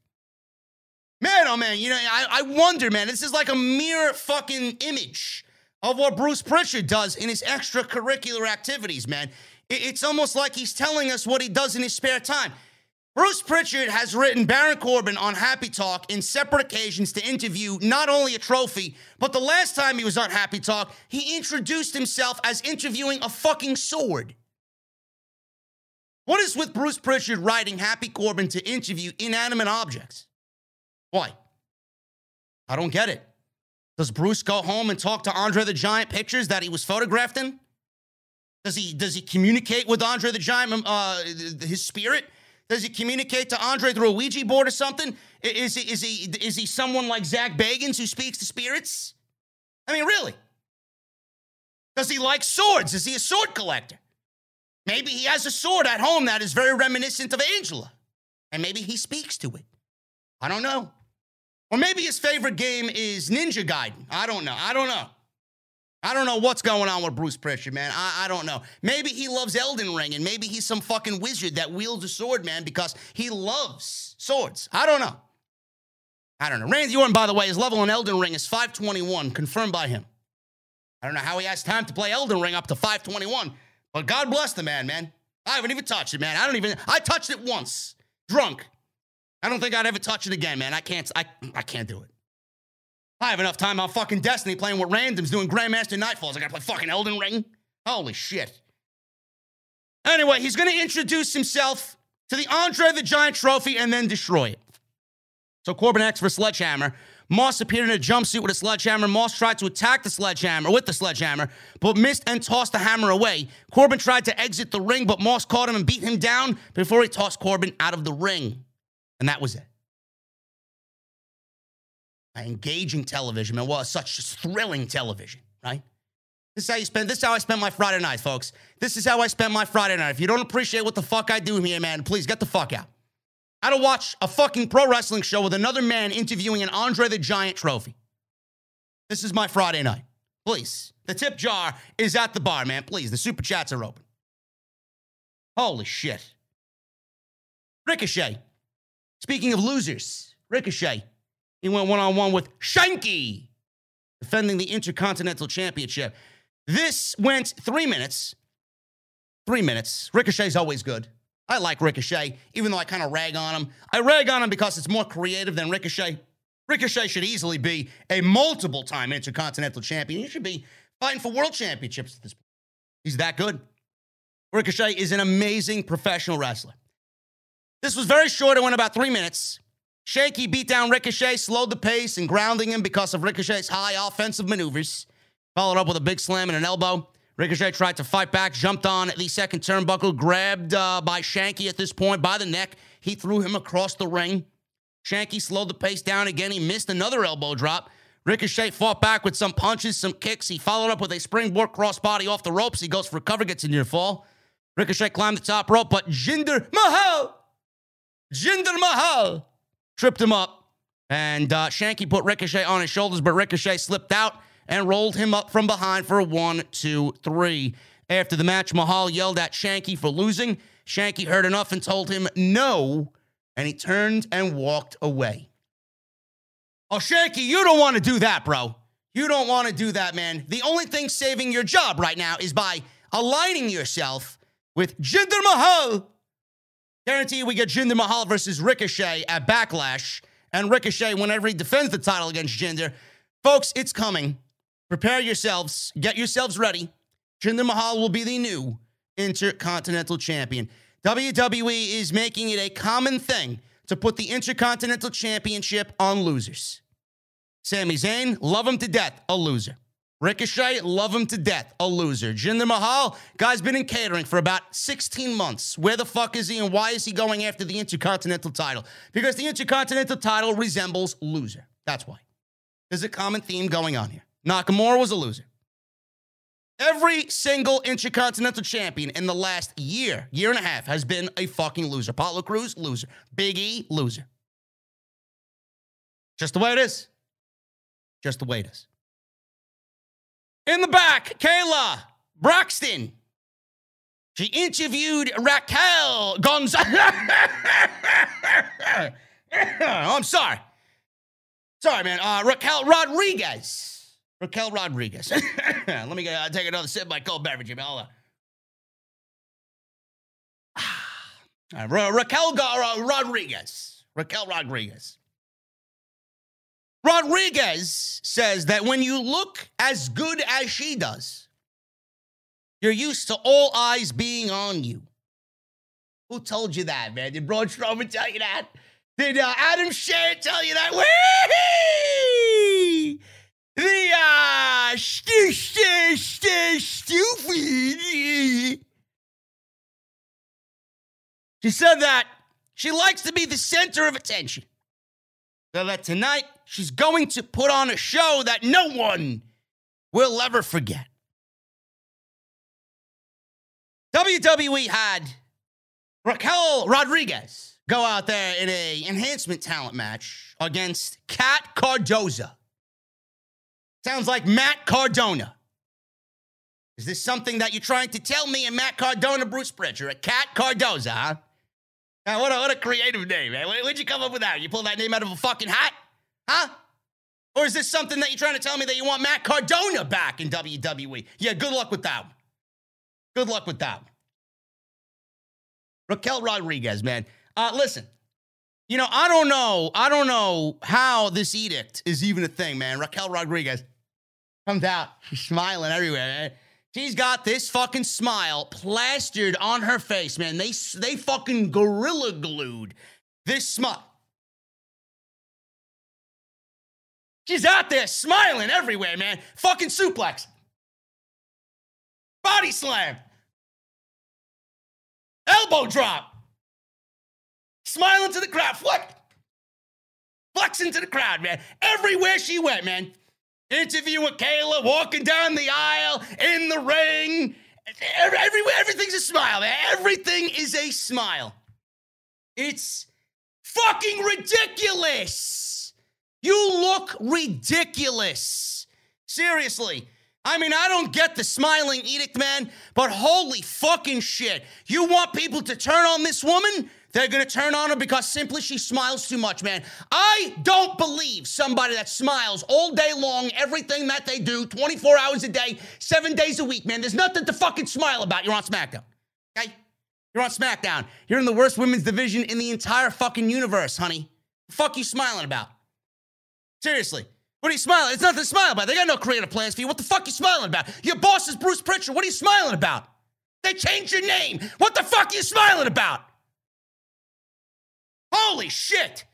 Man, oh man, you know, I, I wonder, man, this is like a mere fucking image of what Bruce Prichard does in his extracurricular activities, man. It's almost like he's telling us what he does in his spare time. Bruce Prichard has written Baron Corbin on Happy Talk in separate occasions to interview not only a trophy, but the last time he was on Happy Talk, he introduced himself as interviewing a fucking sword. What is with Bruce Prichard writing Happy Corbin to interview inanimate objects? Why? I don't get it. Does Bruce go home and talk to Andre the Giant pictures that he was photographed in? Does he does he communicate with Andre the Giant, uh, his spirit? Does he communicate to Andre through a Ouija board or something? Is he is he is he someone like Zach Bagans who speaks to spirits? I mean, really? Does he like swords? Is he a sword collector? Maybe he has a sword at home that is very reminiscent of Angela, and maybe he speaks to it. I don't know. Or maybe his favorite game is Ninja Gaiden. I don't know. I don't know. I don't know what's going on with Bruce Prichard, man. I, I don't know. Maybe he loves Elden Ring, and maybe he's some fucking wizard that wields a sword, man, because he loves swords. I don't know. I don't know. Randy Orton, by the way, his level in Elden Ring is 521, confirmed by him. I don't know how he has time to play Elden Ring up to 521, but God bless the man, man. I haven't even touched it, man. I don't even. I touched it once, drunk. I don't think I'd ever touch it again, man. I can't. I I can't do it. I have enough time on fucking Destiny playing with randoms doing Grandmaster Nightfalls. I gotta play fucking Elden Ring. Holy shit. Anyway, he's gonna introduce himself to the Andre the Giant trophy and then destroy it. So Corbin asks for Sledgehammer. Moss appeared in a jumpsuit with a sledgehammer. Moss tried to attack the sledgehammer with the sledgehammer, but missed and tossed the hammer away. Corbin tried to exit the ring, but Moss caught him and beat him down before he tossed Corbin out of the ring. And that was it engaging television, man. Well, such thrilling television, right? This is how you spend. This is how I spend my Friday night, folks. This is how I spend my Friday night. If you don't appreciate what the fuck I do here, man, please get the fuck out. I don't watch a fucking pro wrestling show with another man interviewing an Andre the Giant trophy. This is my Friday night. Please. The tip jar is at the bar, man. Please. The super chats are open. Holy shit. Ricochet. Speaking of losers, Ricochet he went one on one with Shanky, defending the Intercontinental Championship. This went three minutes. Three minutes. Ricochet's always good. I like Ricochet, even though I kind of rag on him. I rag on him because it's more creative than Ricochet. Ricochet should easily be a multiple time Intercontinental Champion. He should be fighting for world championships at this point. He's that good. Ricochet is an amazing professional wrestler. This was very short. It went about three minutes. Shanky beat down Ricochet, slowed the pace, and grounding him because of Ricochet's high offensive maneuvers. Followed up with a big slam and an elbow. Ricochet tried to fight back, jumped on the second turnbuckle, grabbed uh, by Shanky at this point by the neck. He threw him across the ring. Shanky slowed the pace down again. He missed another elbow drop. Ricochet fought back with some punches, some kicks. He followed up with a springboard crossbody off the ropes. He goes for cover, gets a near fall. Ricochet climbed the top rope, but Jinder Mahal, Jinder Mahal tripped him up, and uh, Shanky put Ricochet on his shoulders, but Ricochet slipped out and rolled him up from behind for one, two, three. After the match, Mahal yelled at Shanky for losing. Shanky heard enough and told him no, and he turned and walked away. Oh, Shanky, you don't want to do that, bro. You don't want to do that, man. The only thing saving your job right now is by aligning yourself with Jinder Mahal Guarantee we get Jinder Mahal versus Ricochet at Backlash. And Ricochet, whenever he defends the title against Jinder, folks, it's coming. Prepare yourselves. Get yourselves ready. Jinder Mahal will be the new Intercontinental Champion. WWE is making it a common thing to put the Intercontinental Championship on losers. Sami Zayn, love him to death, a loser. Ricochet, love him to death, a loser. Jinder Mahal, guy's been in catering for about 16 months. Where the fuck is he and why is he going after the Intercontinental title? Because the Intercontinental title resembles loser. That's why. There's a common theme going on here. Nakamura was a loser. Every single Intercontinental champion in the last year, year and a half, has been a fucking loser. Apollo Crews, loser. Big E, loser. Just the way it is. Just the way it is. In the back, Kayla Braxton. She interviewed Raquel Gonzalez. I'm sorry. Sorry, man. Uh, Raquel Rodriguez. Raquel Rodriguez. Let me uh, take another sip of my cold beverage. Hold on. Uh, Ra- Raquel Ga- Rodriguez. Raquel Rodriguez. Rodriguez says that when you look as good as she does, you're used to all eyes being on you. Who told you that, man? Did Braun Strowman tell you that? Did uh, Adam Scherr tell you that? Whee! The uh, st- st- st- stupid. She said that She likes to be the center of attention. So that tonight, she's going to put on a show that no one will ever forget. WWE had Raquel Rodriguez go out there in a enhancement talent match against Kat Cardoza. Sounds like Matt Cardona. Is this something that you're trying to tell me and Matt Cardona, Bruce Prichard, a Kat Cardoza, huh? Now, what, a, what a creative name, man. Where, would you come up with that? You pull that name out of a fucking hat? Huh? Or is this something that you're trying to tell me that you want Matt Cardona back in WWE? Yeah, good luck with that. Good luck with that. Raquel Rodriguez, man. Uh, listen, you know, I don't know. I don't know how this edict is even a thing, man. Raquel Rodriguez comes out, she's smiling everywhere. Man. She's got this fucking smile plastered on her face, man. They they fucking gorilla glued this smile. She's out there smiling everywhere, man. Fucking suplex. Body slam. Elbow drop. Smiling to the crowd. Flex. Flexing to the crowd, man. Everywhere she went, man. Interview with Kayla, walking down the aisle, in the ring. Everywhere, everything's a smile. Everything is a smile. It's fucking ridiculous. You look ridiculous. Seriously. I mean, I don't get the smiling edict, man, but holy fucking shit. You want people to turn on this woman? They're gonna turn on her because simply she smiles too much, man. I don't believe somebody that smiles all day long, everything that they do, 24 hours a day, seven days a week, man. There's nothing to fucking smile about. You're on SmackDown, okay? You're on SmackDown. You're in the worst women's division in the entire fucking universe, honey. The fuck you smiling about? Seriously. What are you smiling? It's nothing to smile about. They got no creative plans for you. What the fuck you smiling about? Your boss is Bruce Prichard. What are you smiling about? They changed your name. What the fuck are you smiling about? Holy shit!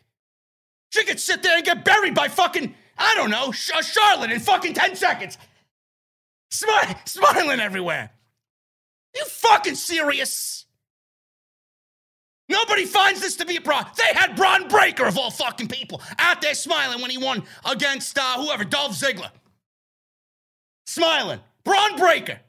She could sit there and get buried by fucking, I don't know, Charlotte in fucking 10 seconds. Smile, smiling everywhere. You fucking serious? Nobody finds this to be a problem. They had Bron Breakker, of all fucking people out there smiling when he won against uh, whoever, Dolph Ziggler. Smiling. Bron Breakker.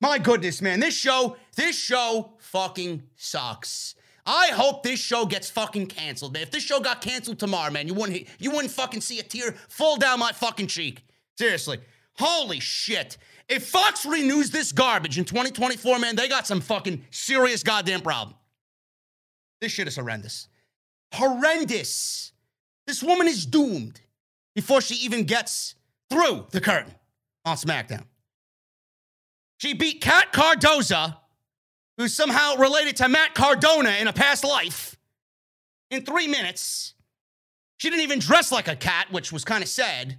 My goodness, man. This show, this show fucking sucks. I hope this show gets fucking canceled, man. If this show got canceled tomorrow, man, you wouldn't you wouldn't fucking see a tear fall down my fucking cheek. Seriously. Holy shit. If Fox renews this garbage in 2024, man, they got some fucking serious goddamn problem. This shit is horrendous. Horrendous. This woman is doomed before she even gets through the curtain on SmackDown. She beat Kat Cardoza, who's somehow related to Matt Cardona in a past life, in three minutes. She didn't even dress like a cat, which was kind of sad.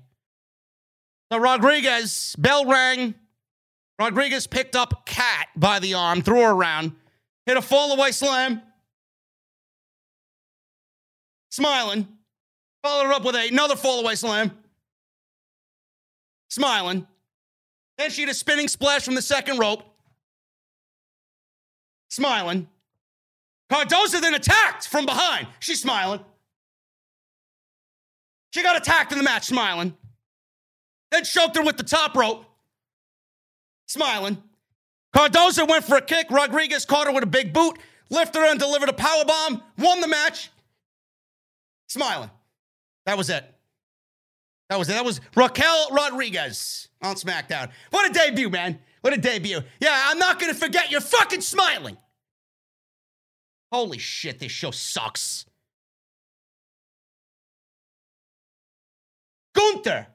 So Rodriguez, bell rang. Rodriguez picked up Kat by the arm, threw her around, hit a fall away slam smiling. Followed her up with another fallaway slam. Smiling. Then she had a spinning splash from the second rope. Smiling. Cardoza then attacked from behind. She's smiling. She got attacked in the match, smiling. Then choked her with the top rope. Smiling. Cardoza went for a kick. Rodriguez caught her with a big boot, lifted her and delivered a power bomb. Won the match smiling. That was it. That was it. That was Raquel Rodriguez on SmackDown. What a debut, man. What a debut. Yeah, I'm not going to forget you're fucking smiling. Holy shit, this show sucks. Gunther.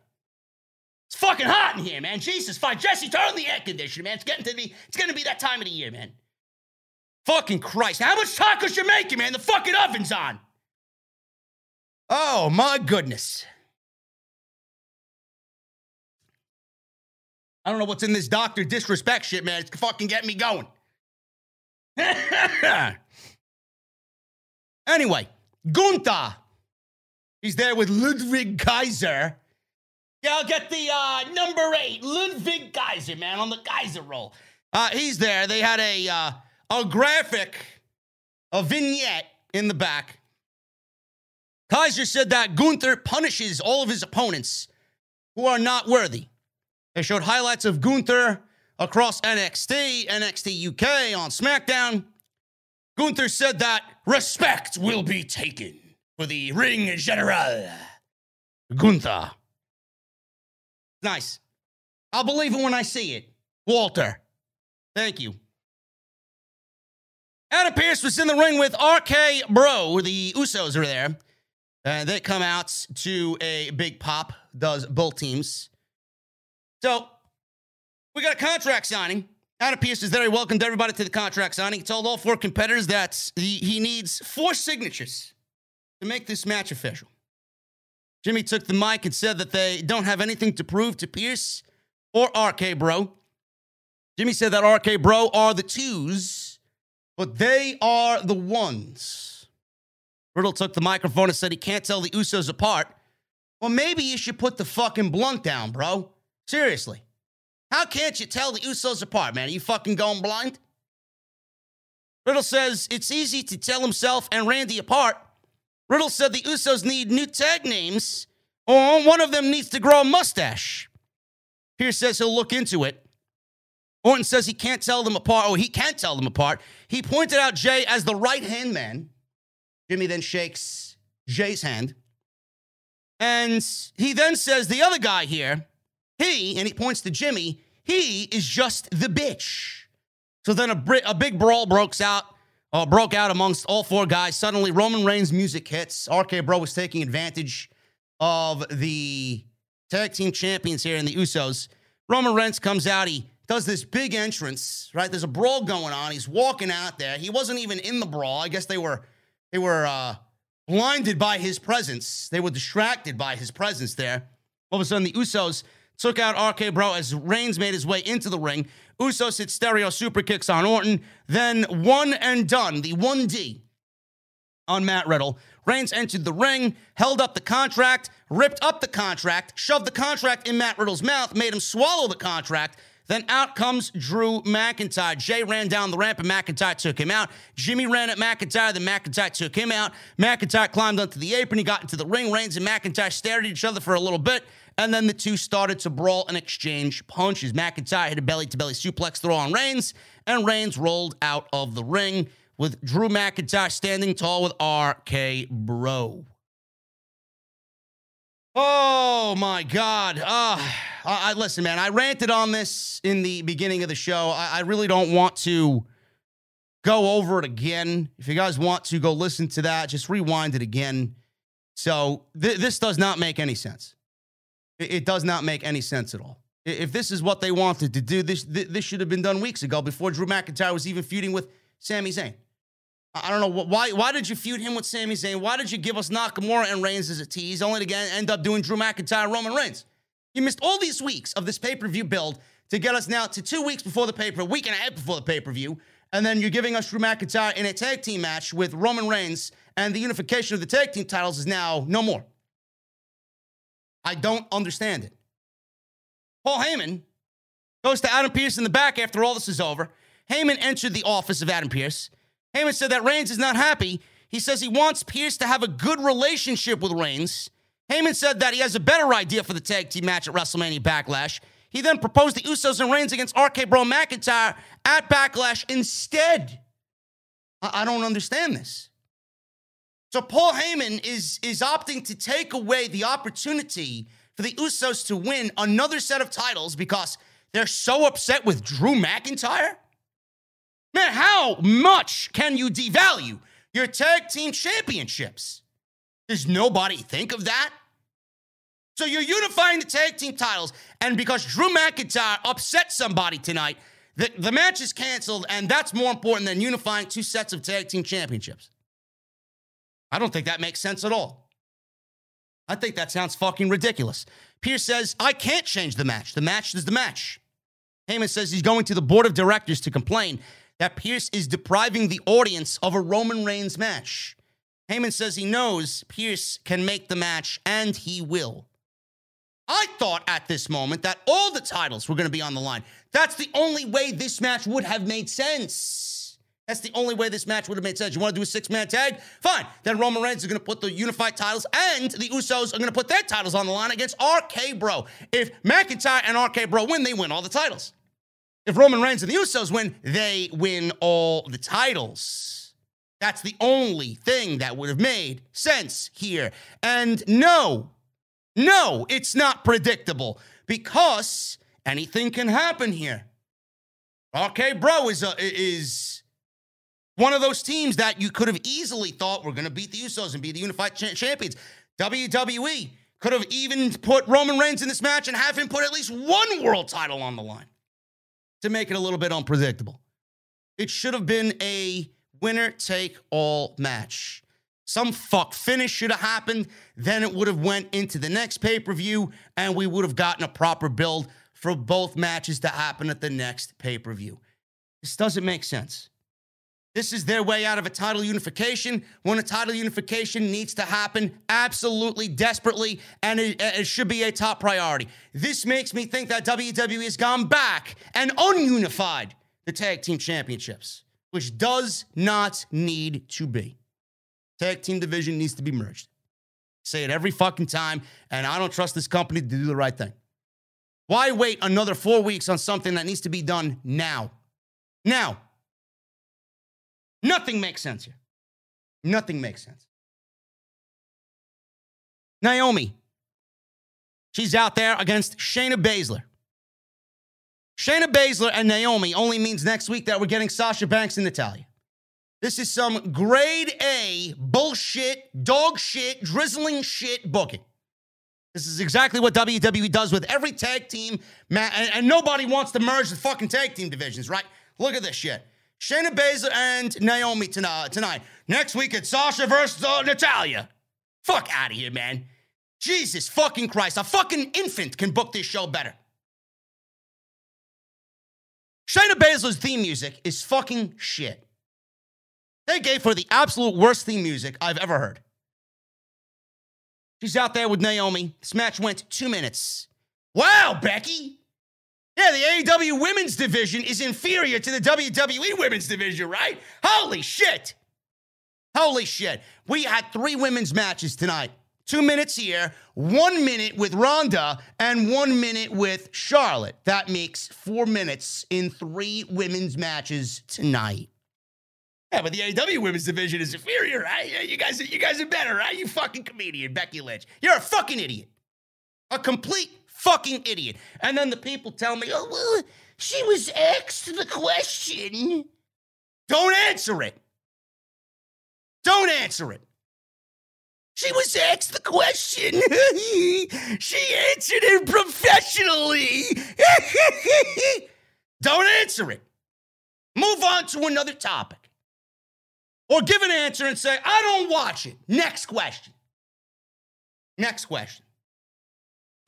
It's fucking hot in here, man. Jesus, fine. Jesse, turn on the air conditioner, man. It's getting to be, it's gonna be that time of the year, man. Fucking Christ. How much tacos you making, man? The fucking oven's on. Oh my goodness. I don't know what's in this doctor disrespect shit, man. It's fucking getting me going. anyway, Gunther. He's there with Ludwig Kaiser. Yeah, I'll get the uh, number eight, Ludwig Kaiser, man, on the Kaiser roll. Uh, he's there. They had a uh, a graphic a vignette in the back. Kaiser said that Gunther punishes all of his opponents who are not worthy. They showed highlights of Gunther across NXT, NXT UK, on SmackDown. Gunther said that respect will be taken for the ring general. Gunther. Nice. I'll believe it when I see it. Walter. Thank you. Adam Pearce was in the ring with RK Bro. The Usos are there. And they come out to a big pop, does both teams. So we got a contract signing. Adam Pearce is there. He welcomed everybody to the contract signing. He told all four competitors that he, needs four signatures to make this match official. Jimmy took the mic and said that they don't have anything to prove to Pearce or RK Bro. Jimmy said that RK Bro are the twos, but they are the ones. Riddle took the microphone and said he can't tell the Usos apart. Well, maybe you should put the fucking blunt down, bro. Seriously. How can't you tell the Usos apart, man? Are you fucking going blind? Riddle says it's easy to tell himself and Randy apart. Riddle said the Usos need new tag names, or one of them needs to grow a mustache. Pearce says he'll look into it. Orton says he can't tell them apart. Oh, he can't tell them apart. He pointed out Jay as the right hand man. Jimmy then shakes Jay's hand. And he then says, the other guy here, he, and he points to Jimmy, he is just the bitch. So then a, a big brawl breaks out, uh, broke out amongst all four guys. Suddenly, Roman Reigns' music hits. RK Bro was taking advantage of the tag team champions here in the Usos. Roman Reigns comes out. He does this big entrance, right? There's a brawl going on. He's walking out there. He wasn't even in the brawl. I guess they were they were uh, blinded by his presence. They were distracted by his presence there. All of a sudden, the Usos took out RK Bro as Reigns made his way into the ring. Usos hit stereo super kicks on Orton. Then one and done, the 1D on Matt Riddle. Reigns entered the ring, held up the contract, ripped up the contract, shoved the contract in Matt Riddle's mouth, made him swallow the contract. Then out comes Drew McIntyre. Jay ran down the ramp and McIntyre took him out. Jimmy ran at McIntyre, then McIntyre took him out. McIntyre climbed onto the apron. He got into the ring. Reigns and McIntyre stared at each other for a little bit. And then the two started to brawl and exchange punches. McIntyre hit a belly to belly suplex throw on Reigns, and Reigns rolled out of the ring with Drew McIntyre standing tall with RK Bro. Oh my God. Uh, I, I, listen, man, I ranted on this in the beginning of the show. I, I really don't want to go over it again. If you guys want to go listen to that, just rewind it again. So th- this does not make any sense. It, does not make any sense at all. If this is what they wanted to do, this this should have been done weeks ago before Drew McIntyre was even feuding with Sami Zayn. I don't know why. Why did you feud him with Sami Zayn? Why did you give us Nakamura and Reigns as a tease, only to end up doing Drew McIntyre, Roman Reigns? You missed all these weeks of this pay per view build to get us now to two weeks before the pay per, week and a half before the pay per view, and then you're giving us Drew McIntyre in a tag team match with Roman Reigns, and the unification of the tag team titles is now no more. I don't understand it. Paul Heyman goes to Adam Pearce in the back after all this is over. Heyman entered the office of Adam Pearce. Heyman said that Reigns is not happy. He says he wants Pearce to have a good relationship with Reigns. Heyman said that he has a better idea for the tag team match at WrestleMania Backlash. He then proposed the Usos and Reigns against RK Bro McIntyre at Backlash instead. I, I don't understand this. So Paul Heyman is, is opting to take away the opportunity for the Usos to win another set of titles because they're so upset with Drew McIntyre? Man, how much can you devalue your tag team championships? Does nobody think of that? So you're unifying the tag team titles, and because Drew McIntyre upset somebody tonight, the, the match is canceled, and that's more important than unifying two sets of tag team championships. I don't think that makes sense at all. I think that sounds fucking ridiculous. Pearce says, I can't change the match. The match is the match. Heyman says he's going to the board of directors to complain that Pearce is depriving the audience of a Roman Reigns match. Heyman says he knows Pearce can make the match, and he will. I thought at this moment that all the titles were going to be on the line. That's the only way this match would have made sense. That's the only way this match would have made sense. You want to do a six man tag? Fine. Then Roman Reigns is going to put the unified titles and the Usos are going to put their titles on the line against RK Bro. If McIntyre and RK Bro win, they win all the titles. If Roman Reigns and the Usos win, they win all the titles. That's the only thing that would have made sense here. And no, no, it's not predictable because anything can happen here. RK Bro is a, is one of those teams that you could have easily thought were going to beat the Usos and be the unified cha- champions. WWE could have even put Roman Reigns in this match and have him put at least one world title on the line to make it a little bit unpredictable. It should have been a winner take all match. Some fuck finish should have happened. Then it would have went into the next pay per view, and we would have gotten a proper build for both matches to happen at the next pay per view. This doesn't make sense. This is their way out of a title unification when a title unification needs to happen absolutely desperately, and it, it, should be a top priority. This makes me think that WWE has gone back and ununified the tag team championships, which does not need to be. Tag team division needs to be merged. Say it every fucking time, and I don't trust this company to do the right thing. Why wait another four weeks on something that needs to be done now? Now. Nothing makes sense here. Nothing makes sense. Naomi. She's out there against Shayna Baszler. Shayna Baszler and Naomi only means next week that we're getting Sasha Banks and Natalya. This is some grade A bullshit, dog shit, drizzling shit booking. This is exactly what WWE does with every tag team, and, and nobody wants to merge the fucking tag team divisions, right? Look at this shit. Shayna Baszler and Naomi tonight. Next week it's Sasha versus uh, Natalya. Fuck out of here, man. Jesus fucking Christ. A fucking infant can book this show better. Shayna Baszler's theme music is fucking shit. They gave her the absolute worst theme music I've ever heard. She's out there with Naomi. This match went two minutes. Wow, Becky. Yeah, the AEW women's division is inferior to the WWE women's division, right? Holy shit. Holy shit. We had three women's matches tonight. Two minutes here, one minute with Ronda, and one minute with Charlotte. That makes four minutes in three women's matches tonight. Yeah, but the AEW women's division is inferior, right? You guys, you guys are better, right? You fucking comedian, Becky Lynch. You're a fucking idiot. A complete fucking idiot. And then the people tell me, oh, well, she was asked the question. Don't answer it. Don't answer it. She was asked the question. she answered it professionally. Don't answer it. Move on to another topic. Or give an answer and say, I don't watch it. Next question. Next question.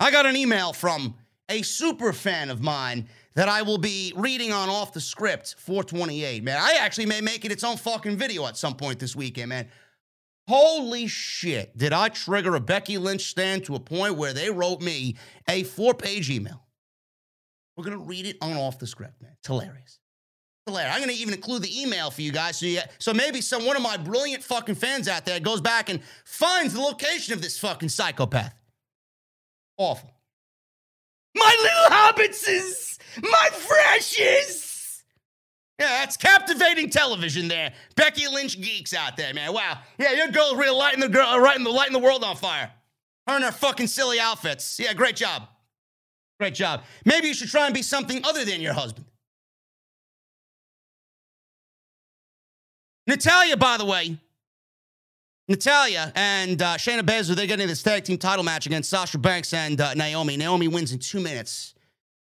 I got an email from a super fan of mine that I will be reading on off the script 428, man. I actually may make it its own fucking video at some point this weekend, man. Holy shit, did I trigger a Becky Lynch stand to a point where they wrote me a four page email? We're gonna read it on off the script, man. It's hilarious. hilarious. I'm gonna even include the email for you guys, so you, so maybe some one of my brilliant fucking fans out there goes back and finds the location of this fucking psychopath. Awful. My little hobbitses! My freshes! Yeah, that's captivating television there. Becky Lynch geeks out there, man. Wow. Yeah, your girl's really lighting the girl, uh, lighting the lighting the world on fire. Her and her fucking silly outfits. Yeah, great job. Great job. Maybe you should try and be something other than your husband. Natalya, by the way, Natalya and uh, Shayna Baszler, they're getting this tag team title match against Sasha Banks and uh, Naomi. Naomi wins in two minutes.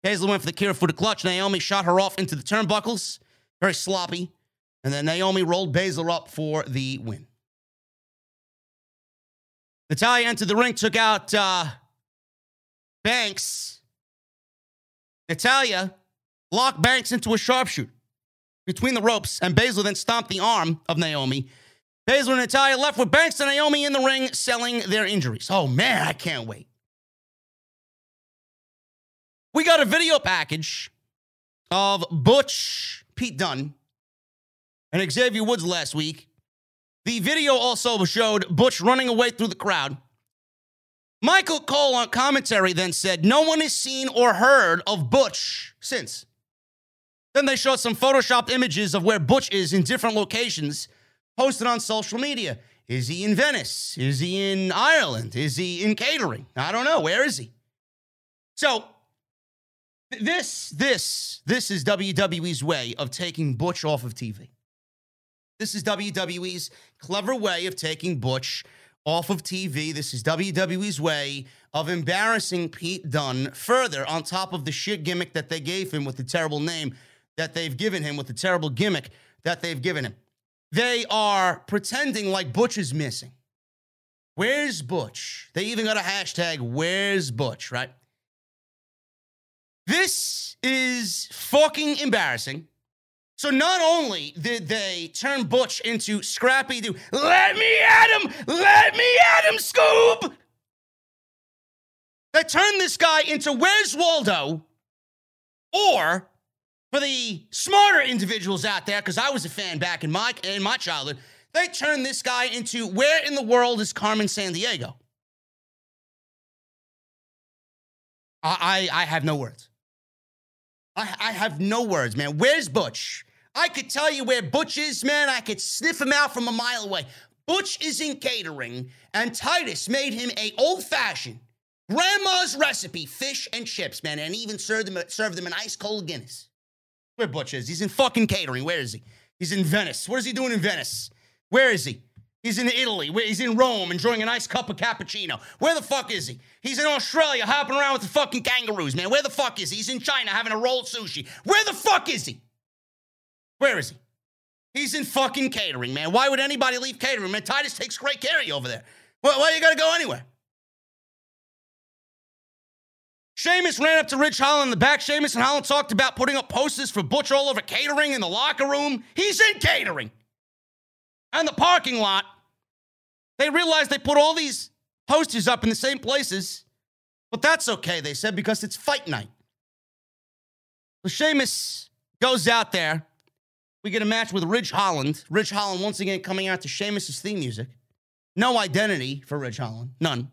Baszler went for the Kirifuda clutch. Naomi shot her off into the turnbuckles. Very sloppy. And then Naomi rolled Baszler up for the win. Natalya entered the ring, took out uh, Banks. Natalya locked Banks into a sharpshooter between the ropes, and Baszler then stomped the arm of Naomi Baszler and Natalya left with Banks and Naomi in the ring selling their injuries. Oh man, I can't wait. We got a video package of Butch, Pete Dunne, and Xavier Woods last week. The video also showed Butch running away through the crowd. Michael Cole on commentary then said, No one has seen or heard of Butch since. Then they showed some photoshopped images of where Butch is in different locations posted on social media. Is he in Venice? Is he in Ireland? Is he in catering? I don't know. Where is he? So this, this, this is WWE's way of taking Butch off of TV. This is WWE's clever way of taking Butch off of TV. This is WWE's way of embarrassing Pete Dunne further on top of the shit gimmick that they gave him with the terrible name that they've given him, with the terrible gimmick that they've given him. They are pretending like Butch is missing. Where's Butch? They even got a hashtag, Where's Butch, right? This is fucking embarrassing. So not only did they turn Butch into Scrappy Doo, let me at him, let me at him, Scoob. They turned this guy into Where's Waldo, or for the smarter individuals out there, because I was a fan back in my in my childhood, they turned this guy into Where in the world is Carmen Sandiego? I I, I have no words. I, I have no words, man. Where's Butch? I could tell you where Butch is, man. I could sniff him out from a mile away. Butch is in catering, and Titus made him a old-fashioned grandma's recipe fish and chips, man, and even served them served them an ice cold Guinness. Where Butch is? He's in fucking catering. Where is he? He's in Venice. What is he doing in Venice? Where is he? He's in Italy. He's in Rome enjoying a nice cup of cappuccino. Where the fuck is he? He's in Australia hopping around with the fucking kangaroos, man. Where the fuck is he? He's in China having a rolled sushi. Where the fuck is he? Where is he? He's in fucking catering, man. Why would anybody leave catering, man? Titus takes great care of you over there. Why, why you gotta go anywhere? Sheamus ran up to Ridge Holland in the back. Sheamus and Holland talked about putting up posters for Butch all over catering in the locker room. He's in catering. And the parking lot, they realized they put all these posters up in the same places. But that's okay, they said, because it's fight night. So Sheamus goes out there we get a match with Ridge Holland. Ridge Holland once again coming out to Sheamus' theme music. No identity for Ridge Holland. None.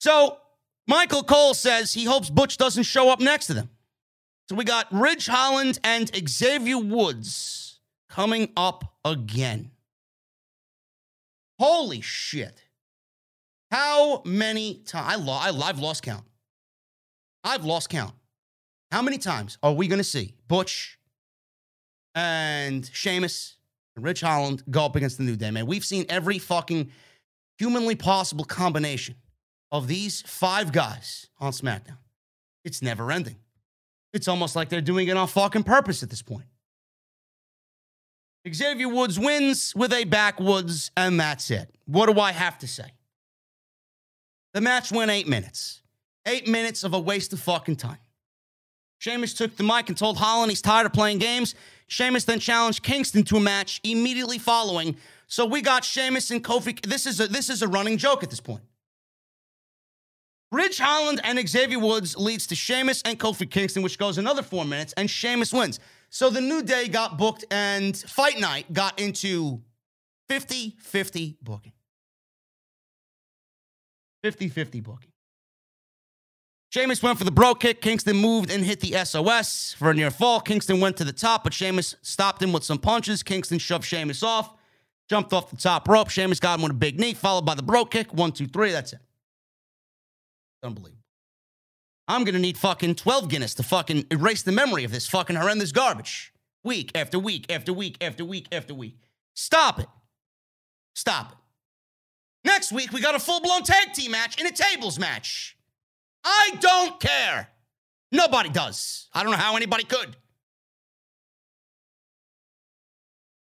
So Michael Cole says he hopes Butch doesn't show up next to them. So we got Ridge Holland and Xavier Woods coming up again. Holy shit. How many times? I lo- I, I've lost count. I've lost count. How many times are we going to see Butch and Sheamus and Ridge Holland go up against the New Day, man. We've seen every fucking humanly possible combination of these five guys on SmackDown. It's never ending. It's almost like they're doing it on fucking purpose at this point. Xavier Woods wins with a backwoods, and that's it. What do I have to say? The match went eight minutes. Eight minutes of a waste of fucking time. Sheamus took the mic and told Holland he's tired of playing games. Sheamus then challenged Kingston to a match immediately following. So we got Sheamus and Kofi. This is a, this is a running joke at this point. Ridge Holland and Xavier Woods leads to Sheamus and Kofi Kingston, which goes another four minutes, and Sheamus wins. So the New Day got booked, and Fight Night got into 50 50 booking. 50 50 booking. Sheamus went for the bro kick. Kingston moved and hit the SOS for a near fall. Kingston went to the top, but Sheamus stopped him with some punches. Kingston shoved Sheamus off, jumped off the top rope. Sheamus got him with a big knee, followed by the bro kick. One, two, three. That's it. Unbelievable. I'm going to need fucking 12 Guinness to fucking erase the memory of this fucking horrendous garbage. Week after week after week after week after week. Stop it. Stop it. Next week, we got a full blown tag team match in a tables match. I don't care. Nobody does. I don't know how anybody could.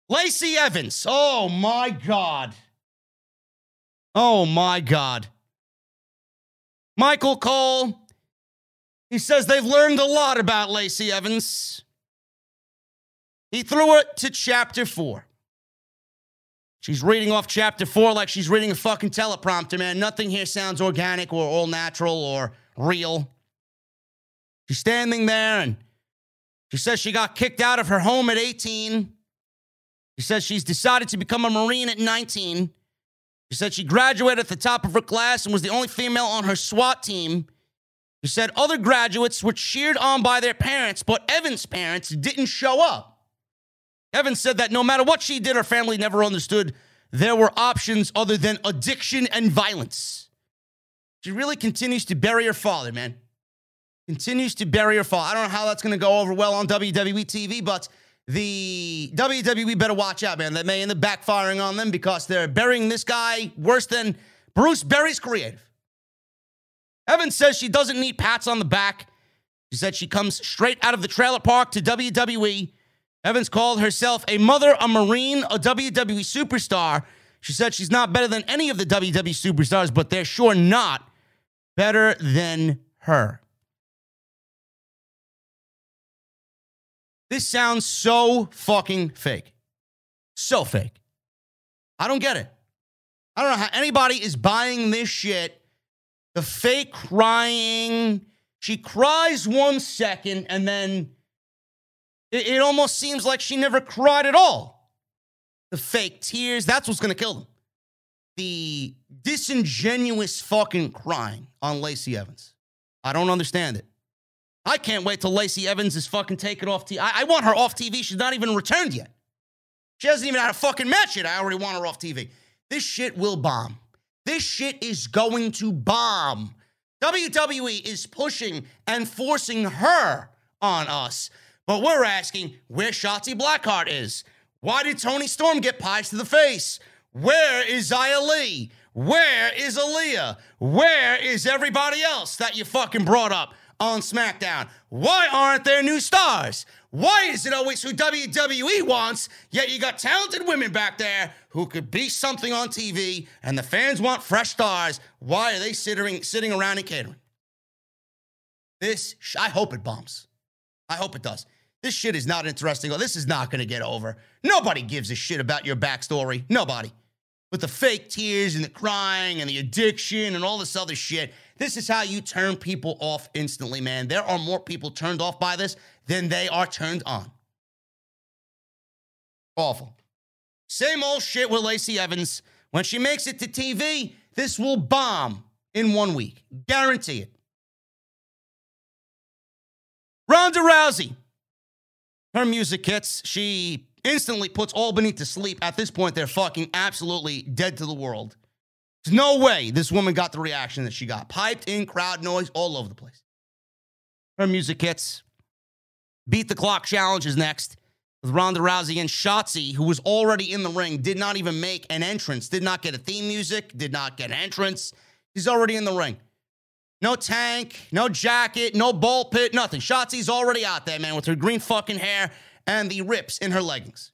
Lacey Evans. Oh my God. Oh my God. Michael Cole. He says they've learned a lot about Lacey Evans. He threw it to chapter four. She's reading off chapter four like she's reading a fucking teleprompter, man. Nothing here sounds organic or all natural or real. She's standing there and she says she got kicked out of her home at 18 She says she's decided to become a Marine at 19. She said she graduated at the top of her class and was the only female on her SWAT team. She said other graduates were cheered on by their parents, but Evans' parents didn't show up. Evan said that no matter what she did, her family never understood there were options other than addiction and violence. She really continues to bury her father, man. Continues to bury her father. I don't know how that's going to go over well on WWE TV, but the WWE better watch out, man. That may end up backfiring on them because they're burying this guy worse than Bruce Berry's creative. Evans says she doesn't need pats on the back. She said she comes straight out of the trailer park to WWE. Evans called herself a mother, a Marine, a WWE superstar. She said she's not better than any of the WWE superstars, but they're sure not better than her. This sounds so fucking fake. So fake. I don't get it. I don't know how anybody is buying this shit. The fake crying. She cries one second and then it, it almost seems like she never cried at all. The fake tears, that's what's gonna kill them. The disingenuous fucking crying on Lacey Evans. I don't understand it. I can't wait till Lacey Evans is fucking taken off TV. I, I want her off TV. She's not even returned yet. She hasn't even had a fucking match yet. I already want her off TV. This shit will bomb. This shit is going to bomb. WWE is pushing and forcing her on us. But we're asking where Shotzi Blackheart is. Why did Toni Storm get pies to the face? Where is Xia Li? Where is Aliyah? Where is everybody else that you fucking brought up? On SmackDown? Why aren't there new stars? Why is it always who WWE wants, yet you got talented women back there who could be something on TV and the fans want fresh stars? Why are they sitting, sitting around and catering? This, I hope it bombs. I hope it does. This shit is not interesting. This is not going to get over. Nobody gives a shit about your backstory. Nobody. With the fake tears and the crying and the addiction and all this other shit. This is how you turn people off instantly, man. There are more people turned off by this than they are turned on. Awful. Same old shit with Lacey Evans. When she makes it to TV, this will bomb in one week. Guarantee it. Ronda Rousey. Her music hits. She instantly puts Albany to sleep. At this point, they're fucking absolutely dead to the world. There's no way this woman got the reaction that she got. Piped in, crowd noise all over the place. Her music hits. Beat the Clock Challenge is next with Ronda Rousey and Shotzi, who was already in the ring, did not even make an entrance, did not get a theme music, did not get an entrance. He's already in the ring. No tank, no jacket, no ball pit, nothing. Shotzi's already out there, man, with her green fucking hair and the rips in her leggings.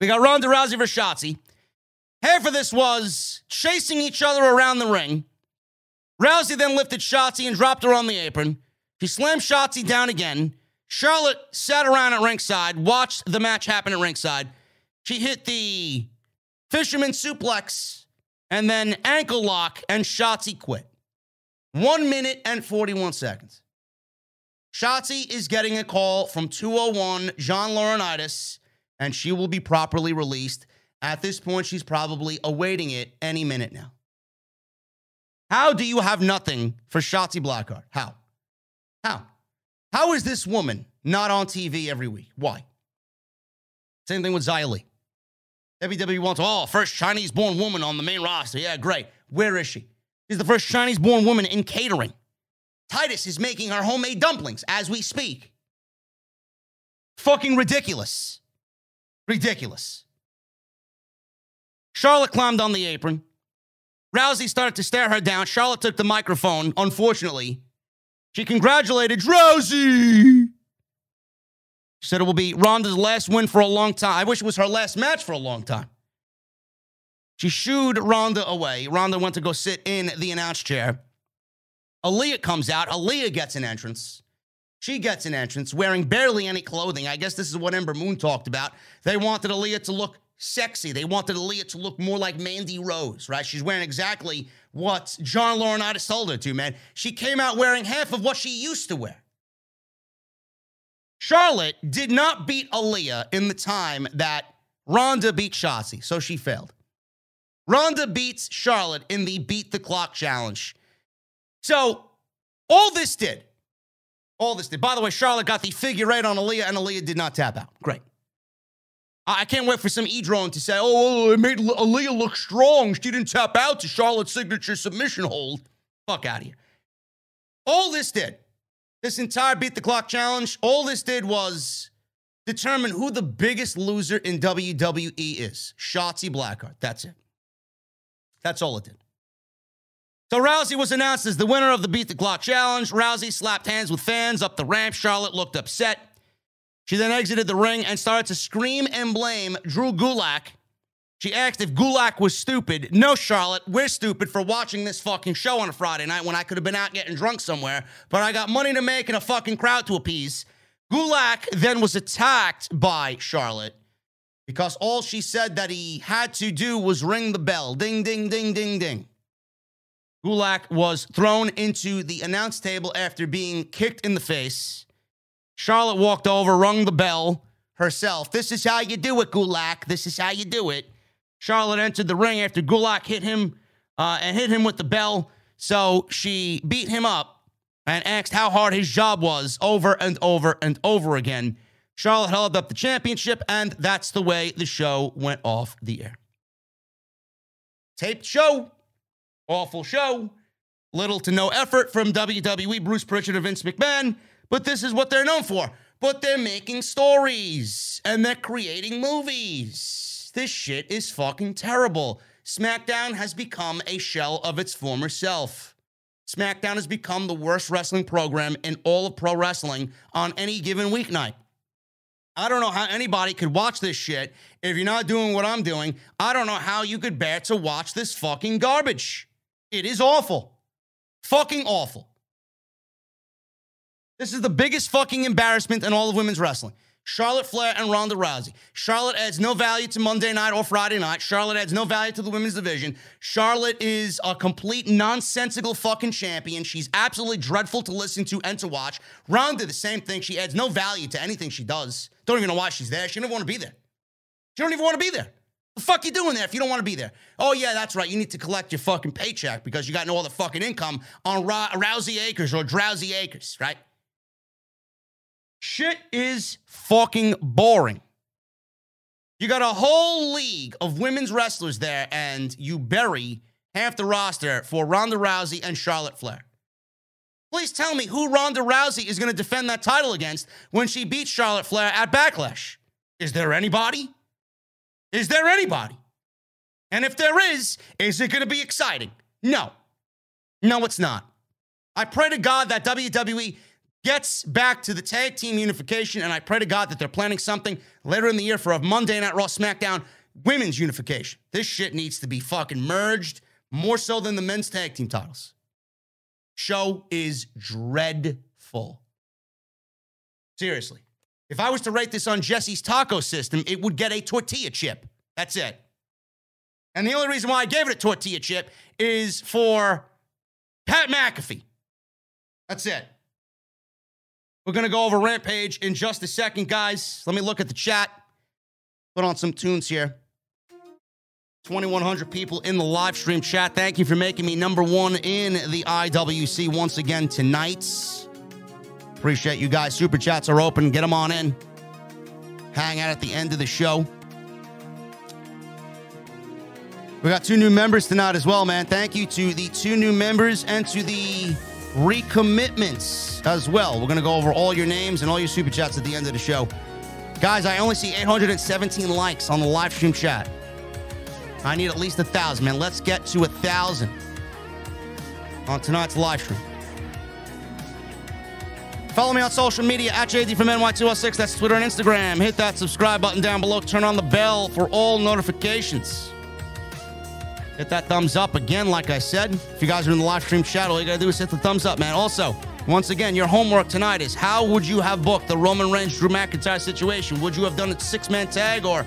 We got Ronda Rousey versus Shotzi. Half of this was chasing each other around the ring. Rousey then lifted Shotzi and dropped her on the apron. She slammed Shotzi down again. Charlotte sat around at ringside, watched the match happen at ringside. She hit the fisherman suplex and then ankle lock, and Shotzi quit. One minute and 41 seconds. Shotzi is getting a call from 201 John Laurinaitis, and she will be properly released. At this point, she's probably awaiting it any minute now. How do you have nothing for Shotzi Blackheart? How? How? How is this woman not on TV every week? Why? Same thing with Li. WWE wants, oh, first Chinese born woman on the main roster. Yeah, great. Where is she? She's the first Chinese born woman in catering. Titus is making her homemade dumplings as we speak. Fucking ridiculous. Ridiculous. Charlotte climbed on the apron. Rousey started to stare her down. Charlotte took the microphone, unfortunately. She congratulated Rousey. She said it will be Ronda's last win for a long time. I wish it was her last match for a long time. She shooed Ronda away. Ronda went to go sit in the announce chair. Aliyah comes out. Aliyah gets an entrance. She gets an entrance wearing barely any clothing. I guess this is what Ember Moon talked about. They wanted Aliyah to look sexy. They wanted Aliyah to look more like Mandy Rose, right? She's wearing exactly what John Laurinaitis told her to, man. She came out wearing half of what she used to wear. Charlotte did not beat Aliyah in the time that Ronda beat Shotzi, so she failed. Ronda beats Charlotte in the beat the clock challenge. So all this did, all this did. By the way, Charlotte got the figure eight on Aliyah, and Aliyah did not tap out. Great. I can't wait for some e drone to say, oh, oh it made Aliyah look strong. She didn't tap out to Charlotte's signature submission hold. Fuck out of here. All this did, this entire beat the clock challenge, all this did was determine who the biggest loser in WWE is. Shotzi Blackheart. That's it. That's all it did. So Rousey was announced as the winner of the Beat the Clock Challenge. Rousey slapped hands with fans up the ramp. Charlotte looked upset. She then exited the ring and started to scream and blame Drew Gulak. She asked if Gulak was stupid. No, Charlotte, we're stupid for watching this fucking show on a Friday night when I could have been out getting drunk somewhere, but I got money to make and a fucking crowd to appease. Gulak then was attacked by Charlotte because all she said that he had to do was ring the bell. Ding, ding, ding, ding, ding. Gulak was thrown into the announce table after being kicked in the face. Charlotte walked over, rung the bell herself. This is how you do it, Gulak. This is how you do it. Charlotte entered the ring after Gulak hit him uh, and hit him with the bell. So she beat him up and asked how hard his job was over and over and over again. Charlotte held up the championship, and that's the way the show went off the air. Taped show, awful show, little to no effort from WWE, Bruce Prichard, and Vince McMahon. But this is what they're known for. But they're making stories and they're creating movies. This shit is fucking terrible. SmackDown has become a shell of its former self. SmackDown has become the worst wrestling program in all of pro wrestling on any given weeknight. I don't know how anybody could watch this shit if you're not doing what I'm doing. I don't know how you could bear to watch this fucking garbage. It is awful. Fucking awful. This is the biggest fucking embarrassment in all of women's wrestling. Charlotte Flair and Ronda Rousey. Charlotte adds no value to Monday night or Friday night. Charlotte adds no value to the women's division. Charlotte is a complete nonsensical fucking champion. She's absolutely dreadful to listen to and to watch. Ronda, the same thing. She adds no value to anything she does. Don't even know why she's there. She don't want to be there. She don't even want to be there. The fuck you doing there if you don't want to be there? Oh yeah, that's right. You need to collect your fucking paycheck because you got no other fucking income on Rousey Acres or Drowsy Acres, right? Shit is fucking boring. You got a whole league of women's wrestlers there, and you bury half the roster for Ronda Rousey and Charlotte Flair. Please tell me who Ronda Rousey is going to defend that title against when she beats Charlotte Flair at Backlash. Is there anybody? Is there anybody? And if there is, is it going to be exciting? No. No, it's not. I pray to God that WWE gets back to the tag team unification, and I pray to God that they're planning something later in the year for a Monday Night Raw SmackDown women's unification. This shit needs to be fucking merged more so than the men's tag team titles. Show is dreadful. Seriously. If I was to rate this on Jesse's taco system, it would get a tortilla chip. That's it. And the only reason why I gave it a tortilla chip is for Pat McAfee. That's it. We're going to go over Rampage in just a second, guys. Let me look at the chat. Put on some tunes here. 2,100 people in the live stream chat. Thank you for making me number one in the IWC once again tonight. Appreciate you guys. Super chats are open. Get them on in. Hang out at the end of the show. We got two new members tonight as well, man. Thank you to the two new members and to the recommitments as well. We're going to go over all your names and all your super chats at the end of the show. Guys, I only see 817 likes on the live stream chat. I need at least a thousand, man. Let's get to a thousand on tonight's live stream. Follow me on social media at JD from NY206. That's Twitter and Instagram. Hit that subscribe button down below. Turn on the bell for all notifications. Hit that thumbs up again, like I said. If you guys are in the live stream chat, all you gotta do is hit the thumbs up, man. Also, once again, your homework tonight is how would you have booked the Roman Reigns Drew McIntyre situation? Would you have done it six man tag or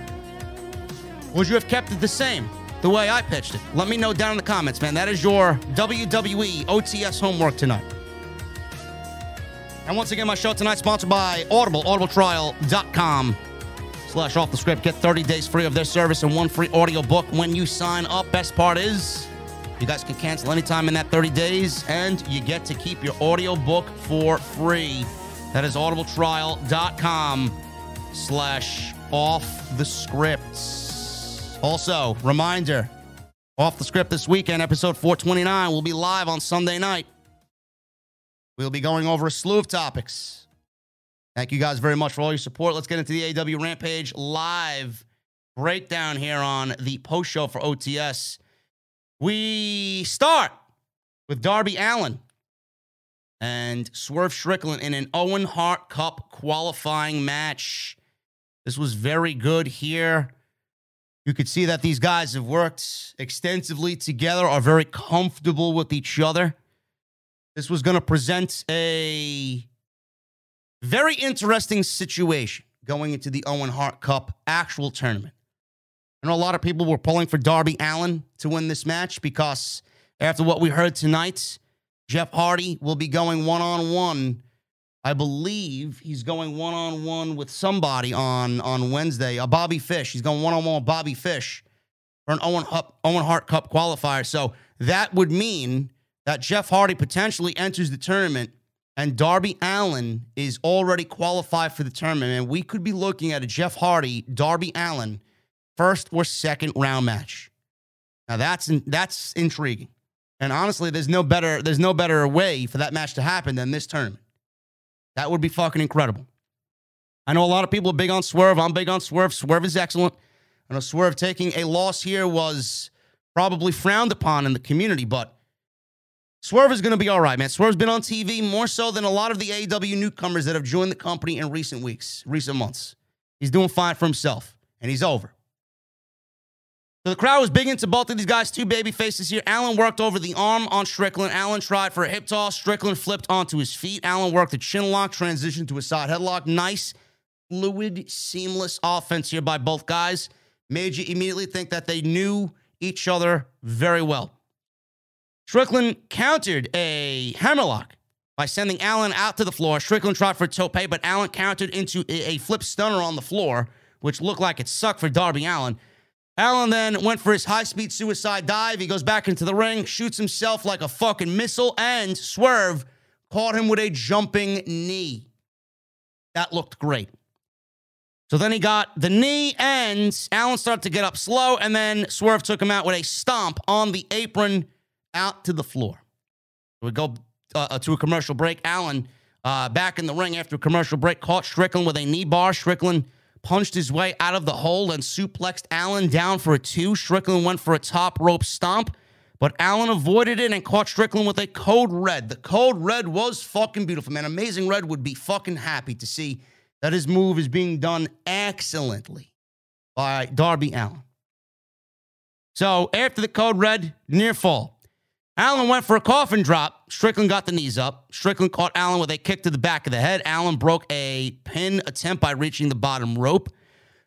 would you have kept it the same? The way I pitched it. Let me know down in the comments, man. That is your WWE OTS homework tonight. And once again, my show tonight sponsored by Audible, audibletrial.com slash off the script. Get 30 days free of their service and one free audio book when you sign up. Best part is you guys can cancel anytime in that 30 days and you get to keep your audio book for free. That is audibletrial.com slash off the script. Also, reminder, off the script this weekend, episode 429 will be live on Sunday night. We'll be going over a slew of topics. Thank you guys very much for all your support. Let's get into the AW Rampage live breakdown here on the post show for OTS. We start with Darby Allin and Swerve Strickland in an Owen Hart Cup qualifying match. This was very good here. You could see that these guys have worked extensively together, are very comfortable with each other. This was going to present a very interesting situation going into the Owen Hart Cup actual tournament. I know a lot of people were pulling for Darby Allin to win this match because after what we heard tonight, Jeff Hardy will be going one on one. I believe he's going one on one with somebody on on Wednesday. A Bobby Fish. He's going one on one with Bobby Fish for an Owen, Owen Hart Cup qualifier. So that would mean that Jeff Hardy potentially enters the tournament and Darby Allin is already qualified for the tournament. And we could be looking at a Jeff Hardy, Darby Allin, first or second round match. Now that's that's intriguing. And honestly, there's no better there's no better way for that match to happen than this tournament. That would be fucking incredible. I know a lot of people are big on Swerve. I'm big on Swerve. Swerve is excellent. I know Swerve taking a loss here was probably frowned upon in the community, but Swerve is going to be all right, man. Swerve's been on TV more so than a lot of the AEW newcomers that have joined the company in recent weeks, recent months. He's doing fine for himself, and he's over. So the crowd was big into both of these guys, two baby faces here. Allin worked over the arm on Strickland. Allin tried for a hip toss. Strickland flipped onto his feet. Allin worked a chin lock, transitioned to a side headlock. Nice, fluid, seamless offense here by both guys. Made you immediately think that they knew each other very well. Strickland countered a hammerlock by sending Allin out to the floor. Strickland tried for a tope, but Allin countered into a flip stunner on the floor, which looked like it sucked for Darby Allin. Allin then went for his high speed suicide dive. He goes back into the ring, shoots himself like a fucking missile, and Swerve caught him with a jumping knee. That looked great. So then he got the knee, and Allin started to get up slow, and then Swerve took him out with a stomp on the apron out to the floor. We go uh, to a commercial break. Allin uh, back in the ring after a commercial break caught Strickland with a knee bar. Strickland punched his way out of the hole and suplexed Allin down for a two. Strickland went for a top rope stomp, but Allin avoided it and caught Strickland with a code red. The code red was fucking beautiful, man. Amazing Red would be fucking happy to see that his move is being done excellently by Darby Allin. So after the code red, near fall. Allin went for a coffin drop. Strickland got the knees up. Strickland caught Allin with a kick to the back of the head. Allin broke a pin attempt by reaching the bottom rope.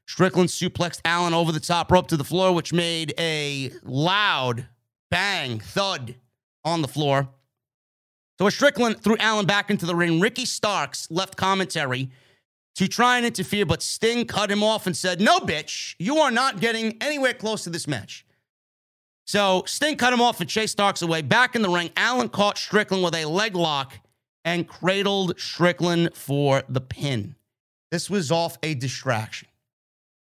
Strickland suplexed Allin over the top rope to the floor, which made a loud bang thud on the floor. So as Strickland threw Allin back into the ring, Ricky Starks left commentary to try and interfere, but Sting cut him off and said, No, bitch, you are not getting anywhere close to this match. So Sting cut him off and Chase Starks away. Back in the ring, Allin caught Strickland with a leg lock and cradled Strickland for the pin. This was off a distraction.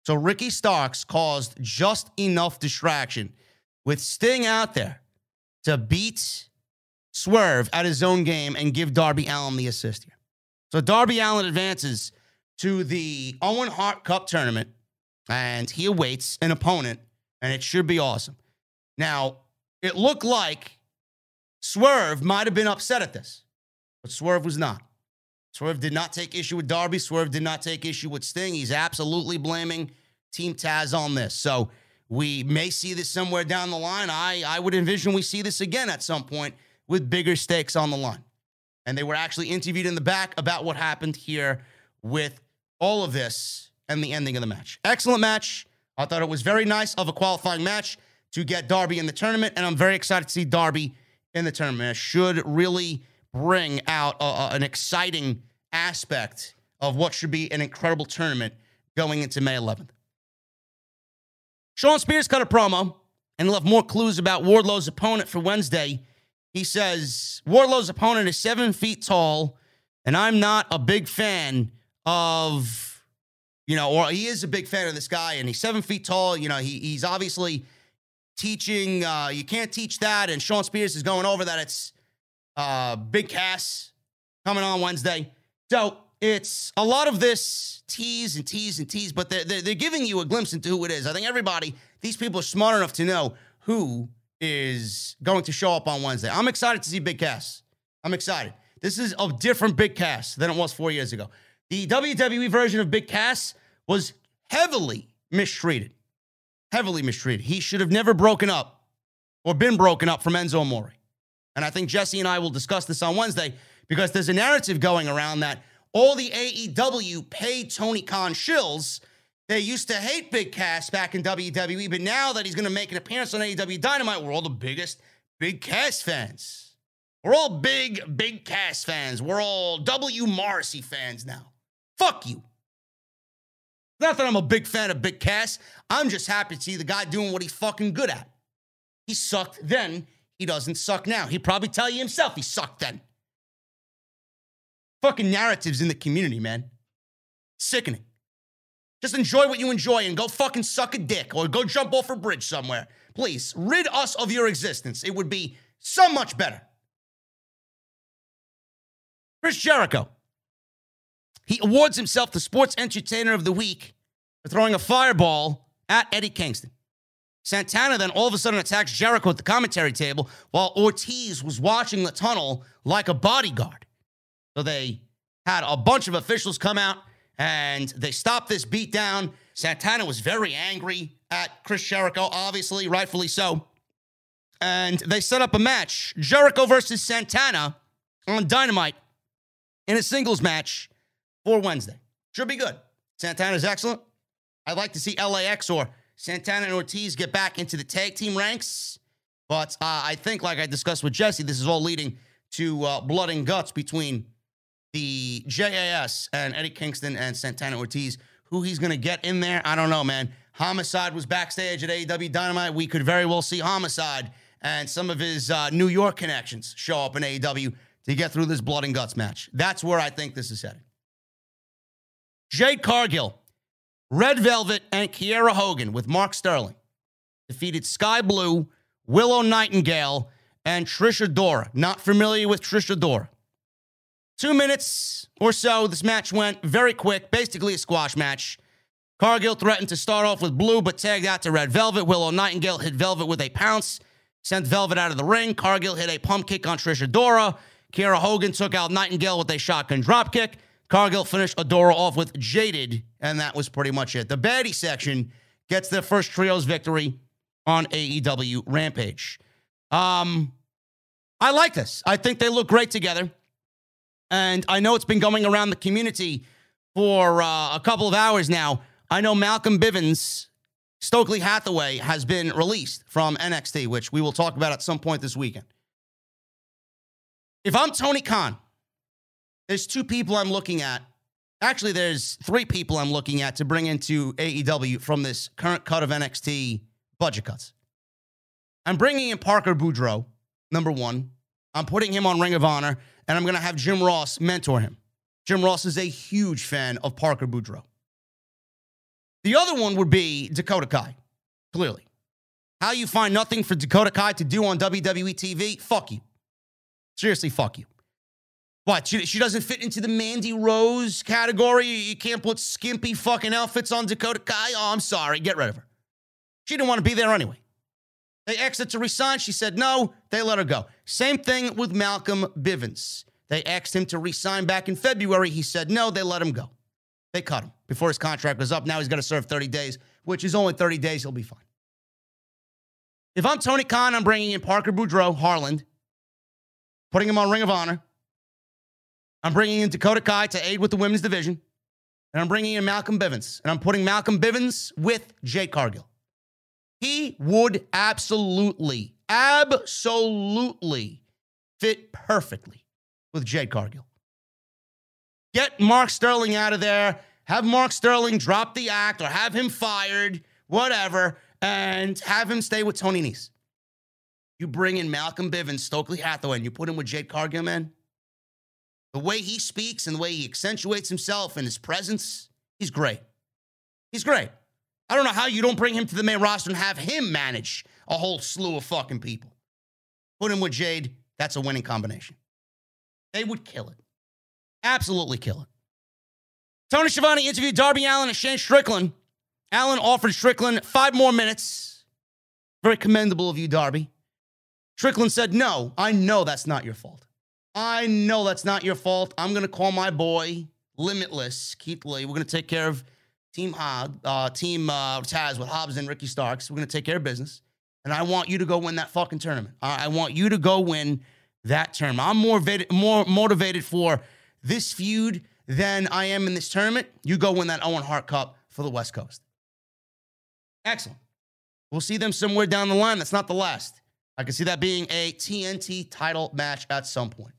So Ricky Starks caused just enough distraction with Sting out there to beat Swerve at his own game and give Darby Allin the assist here. So Darby Allin advances to the Owen Hart Cup tournament and he awaits an opponent, and it should be awesome. Now, it looked like Swerve might have been upset at this, but Swerve was not. Swerve did not take issue with Darby. Swerve did not take issue with Sting. He's absolutely blaming Team Taz on this. So we may see this somewhere down the line. I, I would envision we see this again at some point with bigger stakes on the line. And they were actually interviewed in the back about what happened here with all of this and the ending of the match. Excellent match. I thought it was very nice of a qualifying match to get Darby in the tournament, and I'm very excited to see Darby in the tournament. It should really bring out an exciting aspect of what should be an incredible tournament going into May 11th. Shawn Spears cut a promo and left more clues about Wardlow's opponent for Wednesday. He says Wardlow's opponent is seven feet tall, and I'm not a big fan of, you know, or he is a big fan of this guy, and he's seven feet tall. You know, he, he's obviously teaching. Uh, you can't teach that, and Shawn Spears is going over that. It's uh, Big Cass coming on Wednesday. So it's a lot of this tease and tease and tease, but they're, they're, they're, giving you a glimpse into who it is. I think everybody, these people are smart enough to know who is going to show up on Wednesday. I'm excited to see Big Cass. I'm excited. This is a different Big Cass than it was four years ago. The WWE version of Big Cass was heavily mistreated. Heavily mistreated. He should have never broken up or been broken up from Enzo Amore. And I think Jesse and I will discuss this on Wednesday because there's a narrative going around that all the AEW paid Tony Khan shills. They used to hate Big Cass back in WWE, but now that he's going to make an appearance on AEW Dynamite, we're all the biggest Big Cass fans. We're all big, big Cass fans. We're all W. Morrissey fans now. Fuck you. Not that I'm a big fan of Big Cass. I'm just happy to see the guy doing what he's fucking good at. He sucked then. He doesn't suck now. He'd probably tell you himself he sucked then fucking narratives in the community, man. Sickening. Just enjoy what you enjoy and go fucking suck a dick or go jump off a bridge somewhere. Please, rid us of your existence. It would be so much better. Chris Jericho. He awards himself the Sports Entertainer of the Week for throwing a fireball at Eddie Kingston. Santana then all of a sudden attacks Jericho at the commentary table while Ortiz was watching the tunnel like a bodyguard. So they had a bunch of officials come out and they stopped this beatdown. Santana was very angry at Chris Jericho, obviously, rightfully so. And they set up a match Jericho versus Santana on Dynamite in a singles match for Wednesday. Should be good. Santana's excellent. I'd like to see LAX or Santana and Ortiz get back into the tag team ranks. But uh, I think, like I discussed with Jesse, this is all leading to uh, blood and guts between the JAS and Eddie Kingston and Santana Ortiz. Who he's going to get in there, I don't know, man. Homicide was backstage at AEW Dynamite. We could very well see Homicide and some of his uh, New York connections show up in AEW to get through this blood and guts match. That's where I think this is headed. Jade Cargill, Red Velvet, and Kiera Hogan with Mark Sterling defeated Skye Blue, Willow Nightingale, and Trisha Adora. Not familiar with Trisha Adora. Two minutes or so, this match went very quick, basically a squash match. Cargill threatened to start off with Blue, but tagged out to Red Velvet. Willow Nightingale hit Velvet with a pounce, sent Velvet out of the ring. Cargill hit a pump kick on Trisha Adora. Kiera Hogan took out Nightingale with a shotgun dropkick. Cargill finished Adora off with Jaded, and that was pretty much it. The baddie section gets their first trios victory on AEW Rampage. Um, I like this. I think they look great together. And I know it's been going around the community for uh, a couple of hours now. I know Malcolm Bivens, Stokely Hathaway, has been released from NXT, which we will talk about at some point this weekend. If I'm Tony Khan, there's two people I'm looking at. Actually, there's three people I'm looking at to bring into AEW from this current cut of NXT budget cuts. I'm bringing in Parker Boudreaux, number one. I'm putting him on Ring of Honor and I'm going to have Jim Ross mentor him. Jim Ross is a huge fan of Parker Boudreaux. The other one would be Dakota Kai, clearly. How you find nothing for Dakota Kai to do on WWE TV? Fuck you. Seriously, fuck you. What? She, she doesn't fit into the Mandy Rose category? You can't put skimpy fucking outfits on Dakota Kai? Oh, I'm sorry. Get rid of her. She didn't want to be there anyway. They asked her to resign. She said no. They let her go. Same thing with Malcolm Bivens. They asked him to resign back in February. He said no. They let him go. They cut him before his contract was up. Now he's going to serve 30 days, which is only 30 days. He'll be fine. If I'm Tony Khan, I'm bringing in Parker Boudreaux, Harland, putting him on Ring of Honor. I'm bringing in Dakota Kai to aid with the women's division. And I'm bringing in Malcolm Bivens. And I'm putting Malcolm Bivens with Jade Cargill. He would absolutely, absolutely fit perfectly with Jade Cargill. Get Mark Sterling out of there. Have Mark Sterling drop the act or have him fired, whatever, and have him stay with Tony Nese. You bring in Malcolm Bivens, Stokely Hathaway, and you put him with Jade Cargill, man. The way he speaks and the way he accentuates himself and his presence, he's great. He's great. I don't know how you don't bring him to the main roster and have him manage a whole slew of fucking people. Put him with Jade. That's a winning combination. They would kill it. Absolutely kill it. Tony Schiavone interviewed Darby Allin and Shane Strickland. Allin offered Strickland five more minutes. Very commendable of you, Darby. Strickland said, No, I know that's not your fault. I know that's not your fault. I'm going to call my boy, Limitless, Keith Lee. We're going to take care of Team Hob, uh, Team uh, Taz with Hobbs and Ricky Starks. We're going to take care of business. And I want you to go win that fucking tournament. I, I want you to go win that tournament. I'm more, more motivated for this feud than I am in this tournament. You go win that Owen Hart Cup for the West Coast. Excellent. We'll see them somewhere down the line. That's not the last. I can see that being a TNT title match at some point.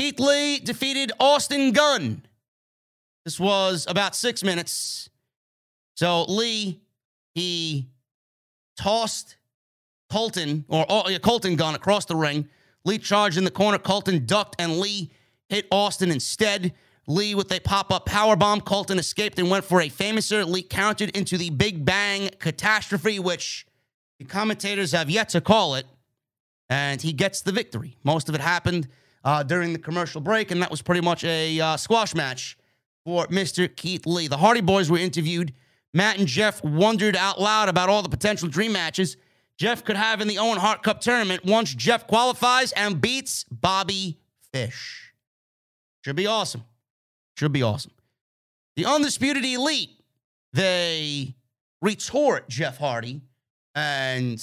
Keith Lee defeated Austin Gunn this was about six minutes. So Lee, he tossed Colton, or oh, yeah, Colton Gunn across the ring. Lee charged in the corner. Colton ducked, and Lee hit Austin instead. Lee with a pop-up power bomb. Colton escaped and went for a famouser. Lee countered into the Big Bang catastrophe, which the commentators have yet to call it, and he gets the victory. Most of it happened uh, during the commercial break, and that was pretty much a uh, squash match for Mr. Keith Lee. The Hardy Boys were interviewed. Matt and Jeff wondered out loud about all the potential dream matches Jeff could have in the Owen Hart Cup tournament once Jeff qualifies and beats Bobby Fish. Should be awesome. Should be awesome. The Undisputed Elite, they retort Jeff Hardy, and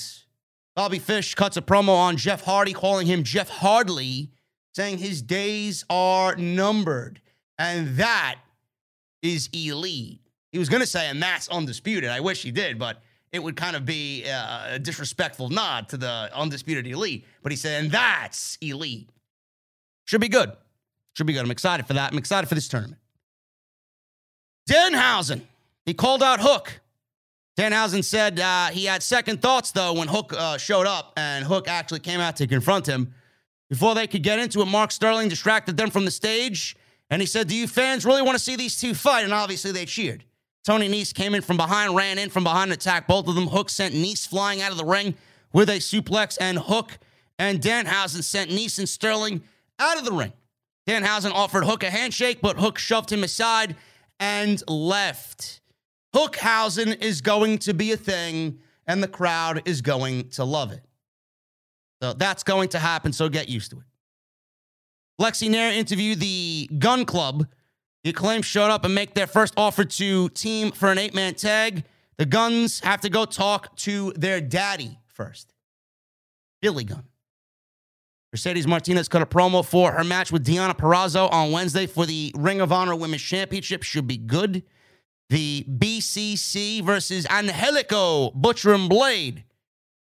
Bobby Fish cuts a promo on Jeff Hardy, calling him Jeff Hardly, saying his days are numbered. And that is elite. He was going to say, and that's undisputed. I wish he did, but it would kind of be a disrespectful nod to the undisputed elite. But he said, and that's elite. Should be good. Should be good. I'm excited for that. I'm excited for this tournament. Danhausen, he called out Hook. Danhausen said uh, he had second thoughts, though, when Hook uh, showed up and Hook actually came out to confront him. Before they could get into it, Mark Sterling distracted them from the stage and he said, Do you fans really want to see these two fight? And obviously they cheered. Tony Nese came in from behind, ran in from behind, attacked both of them. Hook sent Nese flying out of the ring with a suplex, and Hook and Danhausen sent Nese and Sterling out of the ring. Danhausen offered Hook a handshake, but Hook shoved him aside and left. Hookhausen is going to be a thing, and the crowd is going to love it. So that's going to happen, so get used to it. Lexy Nair interviewed the Gun Club. The Acclaim showed up and make their first offer to team for an eight man tag. The Guns have to go talk to their daddy first, Billy Gunn. Mercedes Martinez cut a promo for her match with Deonna Purrazzo on Wednesday for the Ring of Honor Women's Championship. Should be good. The BCC versus Angelico Butcher and Blade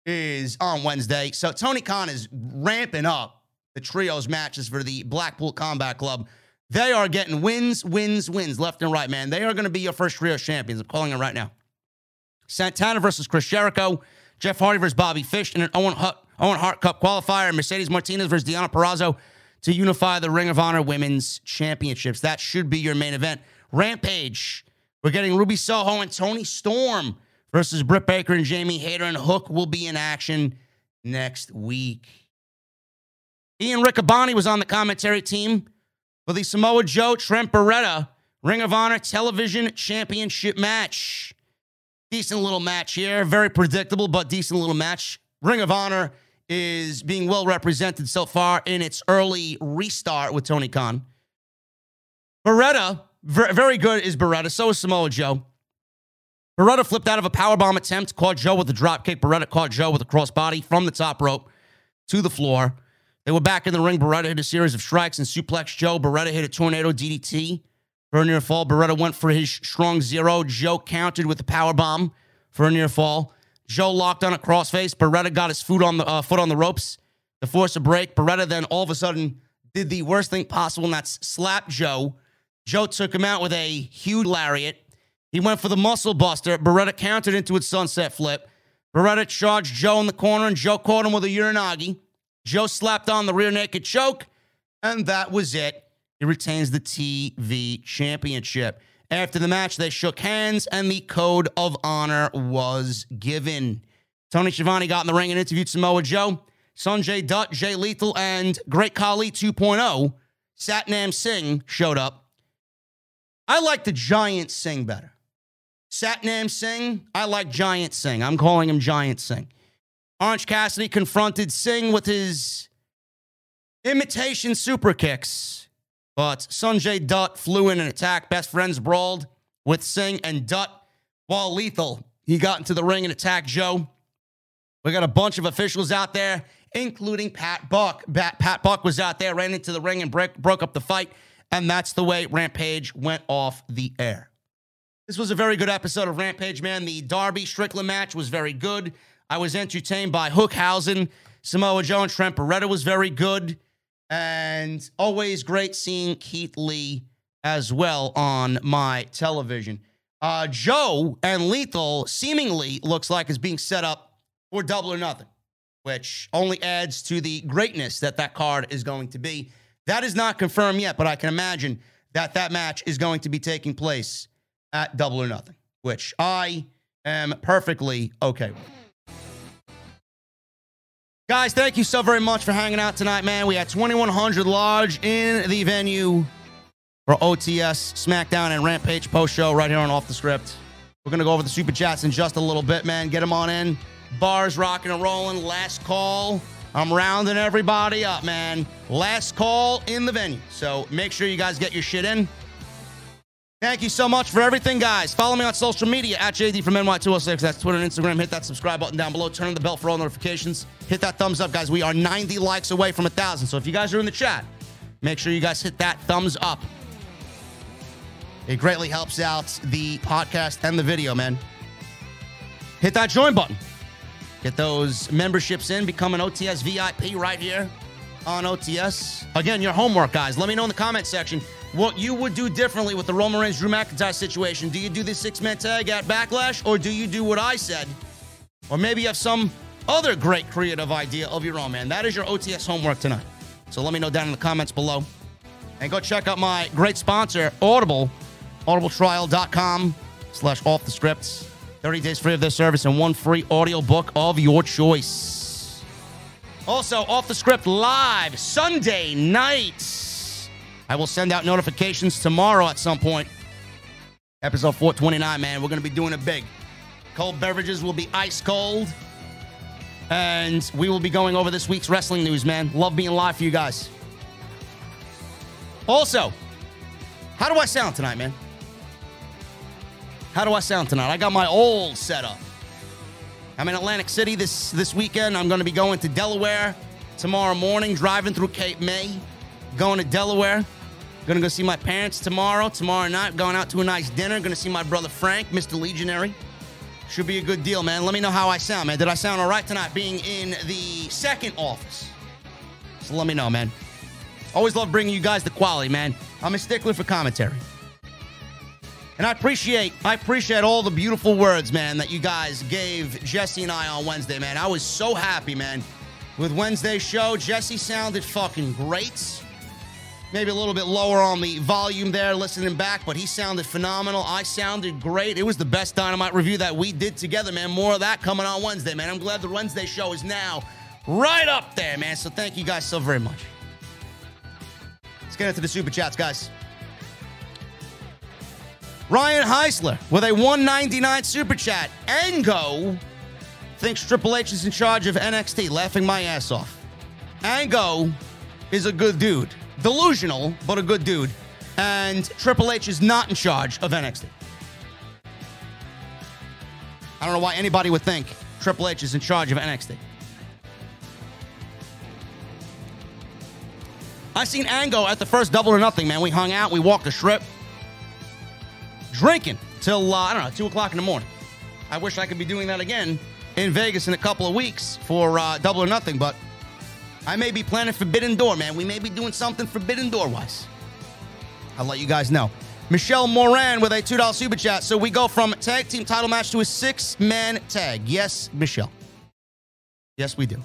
is on Wednesday. So Tony Khan is ramping up the trios matches for the Blackpool Combat Club. They are getting wins, wins, wins left and right, man. They are going to be your first trio champions. I'm calling it right now. Santana versus Chris Jericho, Jeff Hardy versus Bobby Fish, and an Owen Hart, Owen Hart Cup qualifier, Mercedes Martinez versus Deonna Purrazzo to unify the Ring of Honor Women's Championships. That should be your main event. Rampage. We're getting Ruby Soho and Toni Storm versus Britt Baker and Jamie Hayter, and Hook will be in action next week. Ian Riccaboni was on the commentary team for the Samoa Joe Trent Beretta Ring of Honor Television Championship match. Decent little match here. Very predictable, but decent little match. Ring of Honor is being well represented so far in its early restart with Tony Khan. Beretta, very good is Beretta. So is Samoa Joe. Beretta flipped out of a powerbomb attempt, caught Joe with a dropkick. Beretta caught Joe with a crossbody from the top rope to the floor. They were back in the ring. Beretta hit a series of strikes and suplex Joe. Beretta hit a tornado DDT for a near fall. Beretta went for his strong zero. Joe countered with a power bomb for a near fall. Joe locked on a crossface. Beretta got his foot on the uh, foot on the ropes to force a break. Beretta then all of a sudden did the worst thing possible, and that's slap Joe. Joe took him out with a huge lariat. He went for the muscle buster. Beretta countered into its sunset flip. Beretta charged Joe in the corner, and Joe caught him with a uranage. Joe slapped on the rear naked choke, and that was it. He retains the TV championship. After the match, they shook hands, and the code of honor was given. Tony Schiavone got in the ring and interviewed Samoa Joe. Sanjay Dutt, Jay Lethal, and Great Khali 2.0, Satnam Singh showed up. I like the Giant Singh better. Satnam Singh, I like Giant Singh. I'm calling him Giant Singh. Orange Cassidy confronted Singh with his imitation super kicks, but Sanjay Dutt flew in and attacked. Best friends brawled with Singh and Dutt while lethal. He got into the ring and attacked Joe. We got a bunch of officials out there, including Pat Buck. Pat, Pat Buck was out there, ran into the ring and break, broke up the fight. And that's the way Rampage went off the air. This was a very good episode of Rampage, man. The Darby Strickland match was very good. I was entertained by Hookhausen. Samoa Joe and Trent Beretta was very good. And always great seeing Keith Lee as well on my television. Uh, Joe and Lethal seemingly looks like is being set up for double or nothing, which only adds to the greatness that that card is going to be. That is not confirmed yet, but I can imagine that that match is going to be taking place at double or nothing, which I am perfectly okay with. Guys, thank you so very much for hanging out tonight, man. We had 2,100 large in the venue for OTS, SmackDown, and Rampage post show right here on Off the Script. We're going to go over the super chats in just a little bit, man. Get them on in. Bars rocking and rolling. Last call. I'm rounding everybody up, man. Last call in the venue. So make sure you guys get your shit in. Thank you so much for everything, guys. Follow me on social media at JD from NY206. That's Twitter and Instagram. Hit that subscribe button down below. Turn on the bell for all notifications. Hit that thumbs up, guys. We are 90 likes away from a 1,000. So if you guys are in the chat, make sure you guys hit that thumbs up. It greatly helps out the podcast and the video, man. Hit that join button. Get those memberships in. Become an OTS VIP right here on OTS. Again, your homework, guys. Let me know in the comment section what you would do differently with the Roman Reigns Drew McIntyre situation. Do you do the six man tag at Backlash, or do you do what I said? Or maybe you have some other great creative idea of your own, man. That is your OTS homework tonight. So let me know down in the comments below. And go check out my great sponsor, Audible, audibletrial.com slash off the scripts. 30 days free of their service and one free audio book of your choice. Also, off the script live Sunday nights. I will send out notifications tomorrow at some point. Episode 429, man. We're going to be doing it big. Cold beverages will be ice cold. And we will be going over this week's wrestling news, man. Love being live for you guys. Also, how do I sound tonight, man? How do I sound tonight? I got my old setup. I'm in Atlantic City this this weekend. I'm going to be going to Delaware tomorrow morning, driving through Cape May, going to Delaware. To go see my parents tomorrow. Tomorrow night, going out to a nice dinner. To see my brother Frank, Mr. Legionary. Should be a good deal, man. Let me know how I sound, man. Did I sound all right tonight being in the second office? So let me know, man. Always love bringing you guys the quality, man. I'm a stickler for commentary. And I appreciate, I appreciate all the beautiful words, man, that you guys gave Jesse and I on Wednesday, man. I was so happy, man, with Wednesday's show. Jesse sounded fucking great. Maybe a little bit lower on the volume there, listening back, but he sounded phenomenal. I sounded great. It was the best Dynamite review that we did together, man. More of that coming on Wednesday, man. I'm glad the Wednesday show is now right up there, man. So thank you guys so very much. Let's get into the super chats, guys. Ryan Heisler with a 199 super chat. Ango thinks Triple H is in charge of NXT, laughing my ass off. Ango is a good dude. Delusional, but a good dude. And Triple H is not in charge of NXT. I don't know why anybody would think Triple H is in charge of NXT. I seen Ango at the first double or nothing, man. We hung out, we walked the strip drinking till, uh, I don't know, 2 o'clock in the morning. I wish I could be doing that again in Vegas in a couple of weeks for uh, double or nothing, but I may be planning Forbidden Door, man. We may be doing something Forbidden Door wise. I'll let you guys know. Michelle Moran with a $2 super chat. So we go from tag team title match to a six man tag. Yes, Michelle. Yes, we do.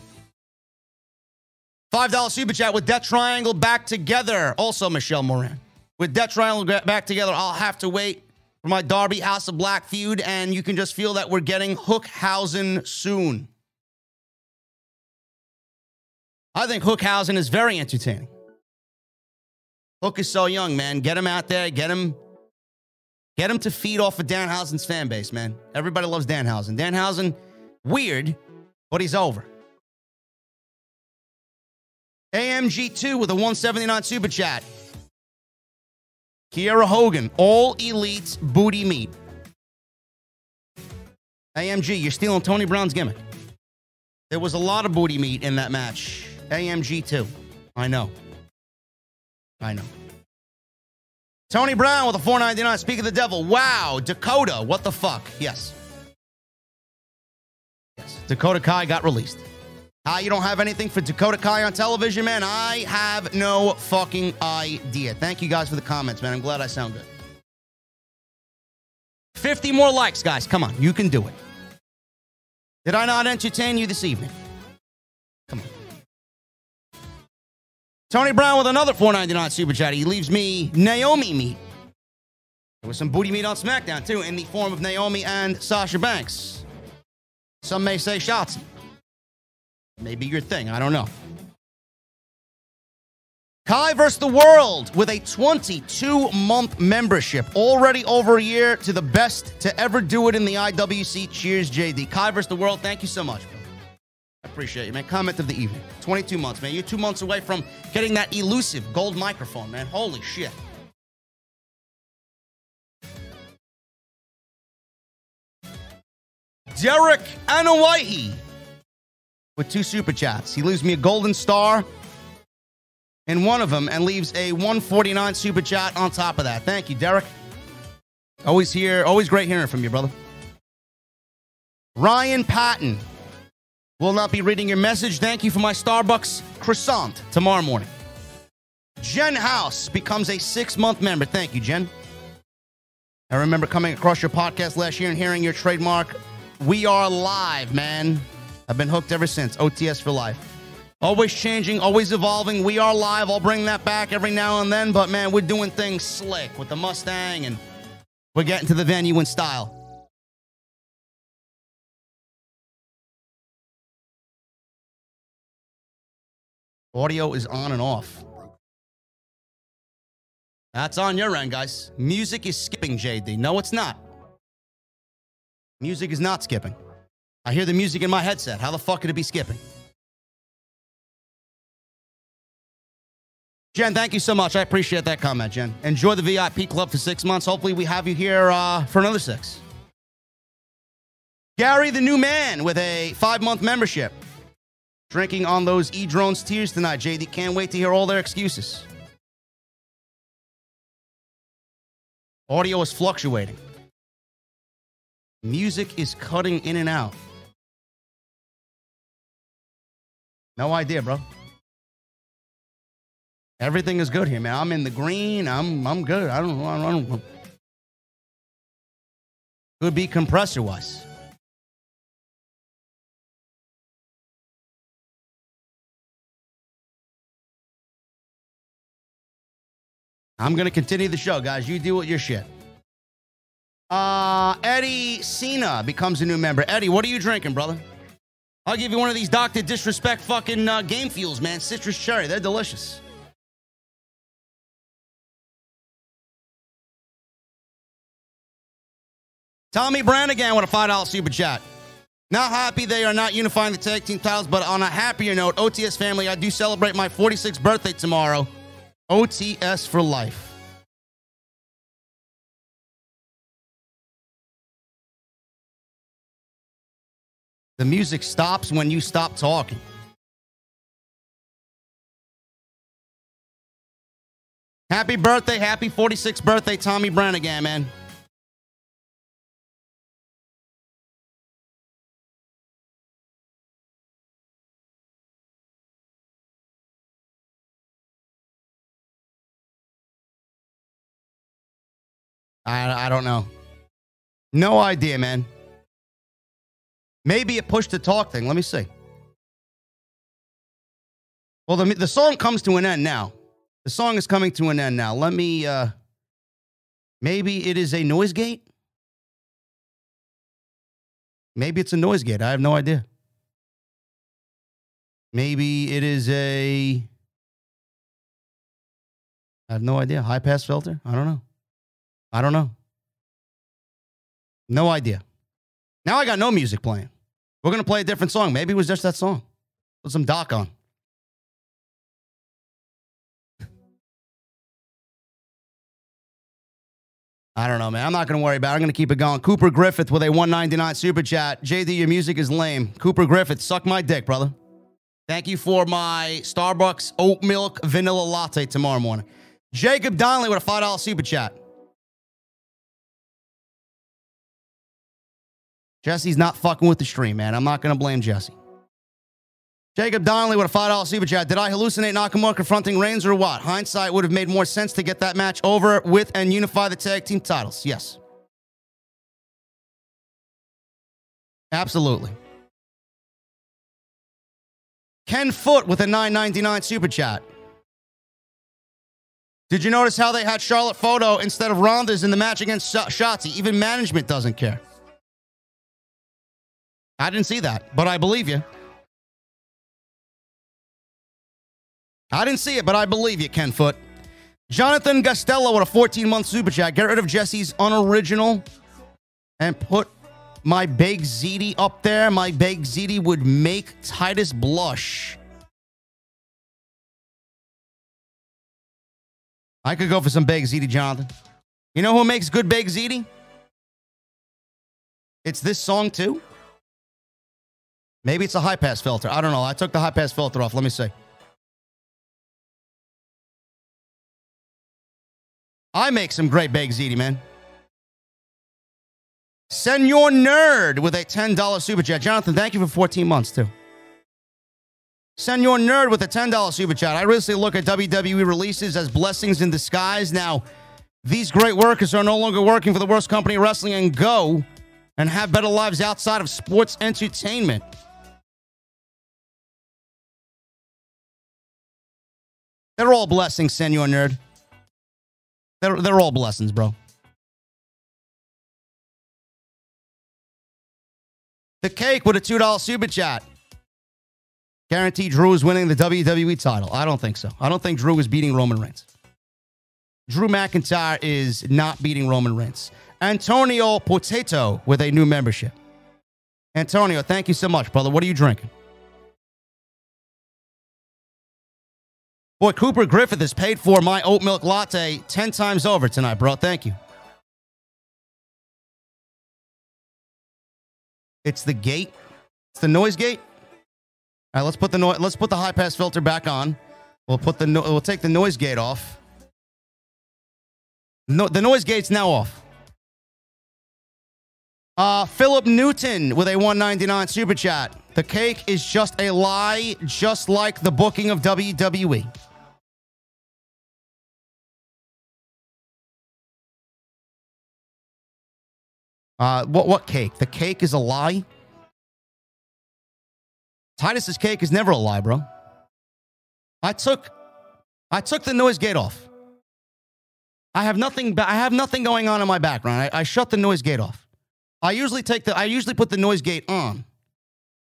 $5 super chat with Death Triangle back together. Also, Michelle Moran. With Death Triangle back together, I'll have to wait for my Darby House of Black feud, and you can just feel that we're getting Hookhausen soon. I think Hookhausen is very entertaining. Hook is so young, man. Get him out there. Get him. Get him to feed off of Danhausen's fan base, man. Everybody loves Danhausen. Danhausen, weird, but he's over. AMG2 with a 179 super chat. Kiera Hogan, all elites booty meat. AMG, you're stealing Tony Brown's gimmick. There was a lot of booty meat in that match. AMG too. I know. I know. Tony Brown with a 499. Speak of the devil. Wow. Dakota. What the fuck? Yes. Yes. Dakota Kai got released. Ah, you don't have anything for Dakota Kai on television, man? I have no fucking idea. Thank you guys for the comments, man. I'm glad I sound good. 50 more likes, guys. Come on. You can do it. Did I not entertain you this evening? Come on. Tony Brown with another 499 super chat. He leaves me Naomi meat. There was some booty meat on SmackDown too, in the form of Naomi and Sasha Banks. Some may say Shotzi. Maybe your thing. I don't know. Kai versus the world with a 22 month membership. Already over a year to the best to ever do it in the IWC. Cheers, JD. Kai versus the world. Thank you so much. I appreciate you, man. Comment of the evening. 22 months, man. You're two months away from getting that elusive gold microphone, man. Holy shit. Derek Anawaihi with two super chats. He leaves me a golden star in one of them and leaves a 149 super chat on top of that. Thank you, Derek. Always here, always great hearing from you, brother. Ryan Patton Will not be reading your message. Thank you for my Starbucks croissant tomorrow morning. Jen House becomes a six month member. Thank you, Jen. I remember coming across your podcast last year and hearing your trademark. We are live, man. I've been hooked ever since. OTS for life. Always changing, always evolving. We are live. I'll bring that back every now and then. But man, we're doing things slick with the Mustang and we're getting to the venue in style. Audio is on and off. That's on your end, guys. Music is skipping, JD. No, it's not. Music is not skipping. I hear the music in my headset. How the fuck could it be skipping? Jen, thank you so much. I appreciate that comment, Jen. Enjoy the VIP club for six months. Hopefully, we have you here uh, for another six. Gary, the new man, with a five month membership. Drinking on those E drones tears tonight, JD. Can't wait to hear all their excuses. Audio is fluctuating. Music is cutting in and out. No idea, bro. Everything is good here, man. I'm in the green. I'm I'm good. I don't know. I don't know. Could be compressor wise. I'm going to continue the show, guys. You deal with your shit. Uh, Eddie Cena becomes a new member. Eddie, what are you drinking, brother? I'll give you one of these Dr. Disrespect fucking uh, game fuels, man. Citrus cherry. They're delicious. Tommy Brannigan with a $5 super chat. Not happy they are not unifying the tag team titles, but on a happier note, OTS family, I do celebrate my 46th birthday tomorrow. OTS for life. The music stops when you stop talking. Happy birthday, happy 46th birthday, Tommy Brannigan, man. I, I don't know. No idea, man. Maybe it pushed the talk thing. Let me see. Well, the, the song comes to an end now. The song is coming to an end now. Let me, uh, maybe it is a noise gate. Maybe it's a noise gate. I have no idea. Maybe it is a, I have no idea. High pass filter? I don't know. I don't know. No idea. Now I got no music playing. We're going to play a different song. Maybe it was just that song. Put some Doc on. I don't know, man. I'm not going to worry about it. I'm going to keep it going. Cooper Griffith with a 199 super chat. JD, your music is lame. Cooper Griffith, suck my dick, brother. Thank you for my Starbucks oat milk vanilla latte tomorrow morning. Jacob Donnelly with a $5 super chat. Jesse's not fucking with the stream, man. I'm not going to blame Jesse. Jacob Donnelly with a $5 super chat. Did I hallucinate Nakamura confronting Reigns or what? Hindsight would have made more sense to get that match over with and unify the tag team titles. Yes. Absolutely. Ken Foot with a 9.99 super chat. Did you notice how they had Charlotte Photo instead of Ronda's in the match against Shotzi? Even management doesn't care. I didn't see that, but I believe you. I didn't see it, but I believe you, Ken Foot. Jonathan Gastello with a 14 month super chat. Get rid of Jesse's unoriginal and put my Big Ziti up there. My Big Ziti would make Titus blush. I could go for some Big Ziti, Jonathan. You know who makes good Big Ziti? It's this song, too. Maybe it's a high pass filter. I don't know. I took the high pass filter off. Let me see. I make some great baked ziti, man. Senor Nerd with a $10 super chat. Jonathan, thank you for 14 months, too. Senor Nerd with a $10 super chat. I recently look at WWE releases as blessings in disguise. Now, these great workers are no longer working for the worst company wrestling and go and have better lives outside of sports entertainment. They're all blessings, Senor Nerd. They're, they're all blessings, bro. The cake with a $2 super chat. Guarantee Drew is winning the WWE title. I don't think so. I don't think Drew is beating Roman Reigns. Drew McIntyre is not beating Roman Reigns. Antonio Potato with a new membership. Antonio, thank you so much, brother. What are you drinking? Boy, Cooper Griffith has paid for my oat milk latte 10 times over tonight, bro. Thank you. It's the gate. It's the noise gate. All right, let's put the no- let's put the high pass filter back on. We'll put the no- we'll take the noise gate off. No, the noise gate's now off. Uh, Philip Newton with a 199 super chat. The cake is just a lie, just like the booking of WWE. Uh, what what cake? The cake is a lie. Titus's cake is never a lie, bro. I took I took the noise gate off. I have nothing. I have nothing going on in my background. I, I shut the noise gate off. I usually take the. I usually put the noise gate on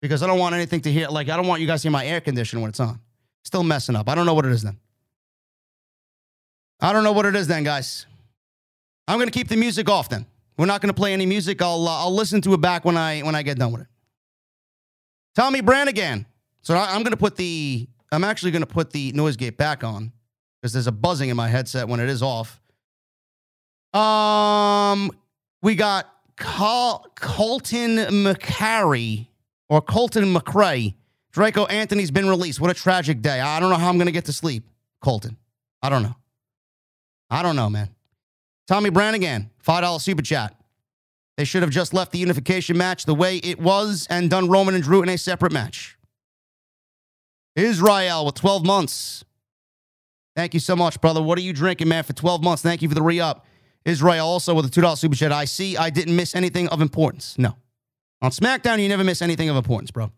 because I don't want anything to hear. Like I don't want you guys to hear my air conditioner when it's on. Still messing up. I don't know what it is then. I don't know what it is then, guys. I'm gonna keep the music off then. We're not going to play any music. I'll uh, I'll listen to it back when I when I get done with it. Tommy Brannigan. So I, I'm going to put the I'm actually going to put the noise gate back on because there's a buzzing in my headset when it is off. Um, we got Col- Colton McCarry or Colton McCray. Draco Anthony's been released. What a tragic day. I don't know how I'm going to get to sleep, Colton. I don't know. I don't know, man. Tommy Brannigan, $5 super chat. They should have just left the unification match the way it was and done Roman and Drew in a separate match. Israel with 12 months. Thank you so much, brother. What are you drinking, man, for 12 months? Thank you for the re up. Israel also with a $2 super chat. I see I didn't miss anything of importance. No. On SmackDown, you never miss anything of importance, bro.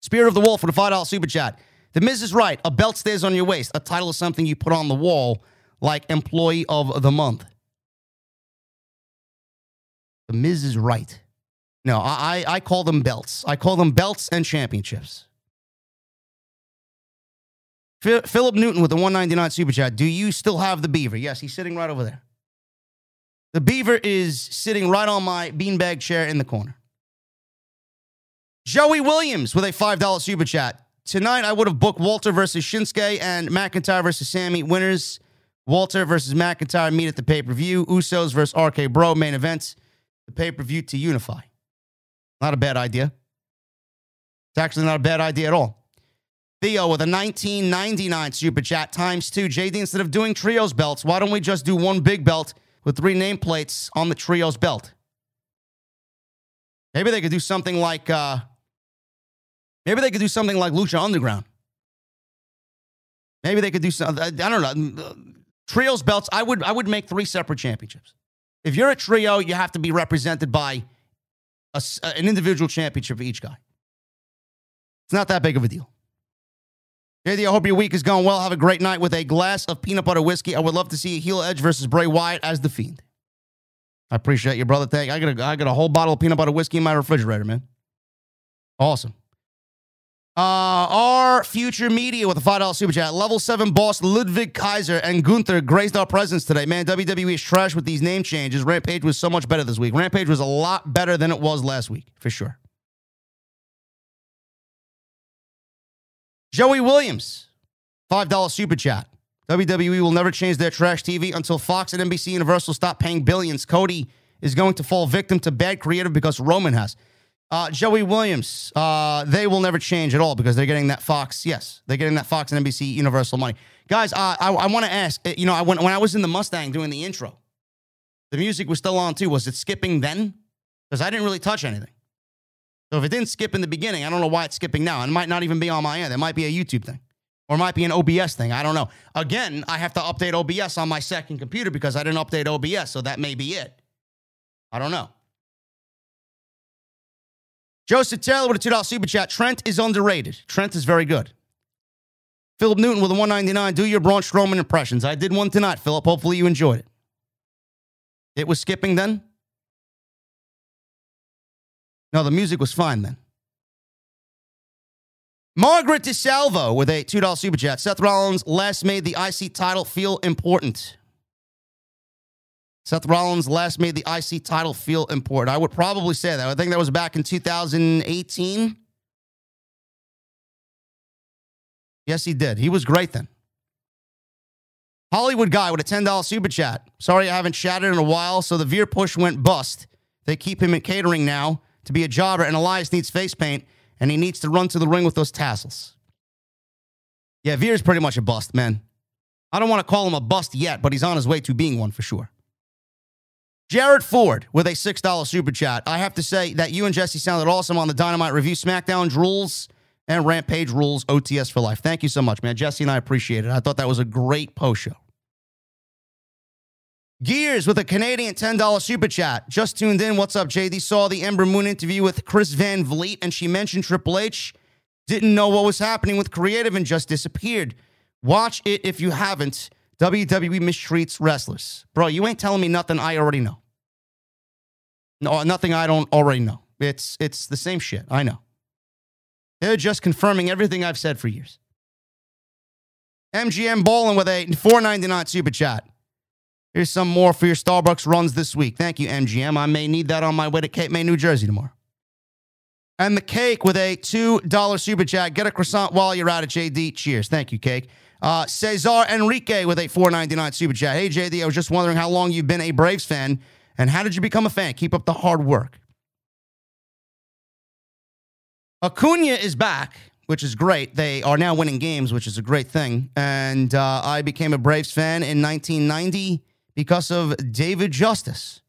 Spirit of the Wolf with a $5 super chat. The Miz is right. A belt stays on your waist. A title is something you put on the wall, like Employee of the Month. The Miz is right. No, I, I call them belts. I call them belts and championships. Philip Newton with the 199 super chat. Do you still have the beaver? Yes, he's sitting right over there. The beaver is sitting right on my beanbag chair in the corner. Joey Williams with a $5 super chat. Tonight, I would have booked Walter versus Shinsuke and McIntyre versus Sammy. Winners Walter versus McIntyre meet at the pay per view. Usos versus RK Bro main events. The pay per view to unify. Not a bad idea. It's actually not a bad idea at all. Theo with a 1999 super chat times two. JD, instead of doing trios belts, why don't we just do one big belt with three nameplates on the trios belt? Maybe they could do something like uh, maybe they could do something like Lucha Underground. Maybe they could do something. I don't know. Trios belts. I would I would make three separate championships. If you're a trio, you have to be represented by a, uh, an individual championship for each guy. It's not that big of a deal. JD, I hope your week is going well. Have a great night with a glass of peanut butter whiskey. I would love to see a heel edge versus Bray Wyatt as the Fiend. I appreciate you, brother. Thank. I got a, I got a whole bottle of peanut butter whiskey in my refrigerator, man. Awesome. Uh, our future media with a $5 super chat. Level 7 boss Ludwig Kaiser and Gunther graced our presence today. Man, WWE is trash with these name changes. Rampage was so much better this week. Rampage was a lot better than it was last week, for sure. Joey Williams, $5 super chat. WWE will never change their trash TV until Fox and NBC Universal stop paying billions. Cody is going to fall victim to bad creative because Roman has. Uh, Joey Williams, uh, they will never change at all because they're getting that Fox. Yes, they're getting that Fox and NBC Universal money. Guys, uh, I, I want to ask. Uh, you know, I, when when I was in the Mustang doing the intro, the music was still on too. Was it skipping then? Because I didn't really touch anything. So if it didn't skip in the beginning, I don't know why it's skipping now. It might not even be on my end. It might be a YouTube thing. Or it might be an OBS thing. I don't know. Again, I have to update OBS on my second computer because I didn't update OBS. So that may be it. I don't know. Joseph Taylor with a $2 super chat. Trent is underrated. Trent is very good. Philip Newton with a 199. Do your Braun Strowman impressions. I did one tonight, Philip. Hopefully you enjoyed it. It was skipping then? No, the music was fine then. Margaret DeSalvo with a $2 super chat. Seth Rollins last made the IC title feel important. Seth Rollins last made the IC title feel important. I would probably say that. I think that was back in 2018. Yes, he did. He was great then. Hollywood guy with a $10 super chat. Sorry I haven't chatted in a while, so the Veer push went bust. They keep him in catering now to be a jobber, and Elias needs face paint, and he needs to run to the ring with those tassels. Yeah, Veer's pretty much a bust, man. I don't want to call him a bust yet, but he's on his way to being one for sure. Jared Ford with a $6 super chat. I have to say that you and Jesse sounded awesome on the Dynamite Review SmackDown rules and Rampage rules OTS for life. Thank you so much, man. Jesse and I appreciate it. I thought that was a great post show. Gears with a Canadian $10 super chat. Just tuned in. What's up, JD? Saw the Ember Moon interview with Chris Van Vliet, and she mentioned Triple H. Didn't know what was happening with creative and just disappeared. Watch it if you haven't. WWE mistreats wrestlers. Bro, you ain't telling me nothing I already know. No, nothing I don't already know. It's it's the same shit. I know. They're just confirming everything I've said for years. MGM Bowling with a 499 super chat. Here's some more for your Starbucks runs this week. Thank you, MGM. I may need that on my way to Cape May, New Jersey tomorrow. And the cake with a $2 super chat. Get a croissant while you're out at JD. Cheers. Thank you, cake. Uh, Cesar Enrique with a 499 super chat. Hey, JD, I was just wondering how long you've been a Braves fan and how did you become a fan? Keep up the hard work. Acuna is back, which is great. They are now winning games, which is a great thing. And uh, I became a Braves fan in 1990 because of David Justice.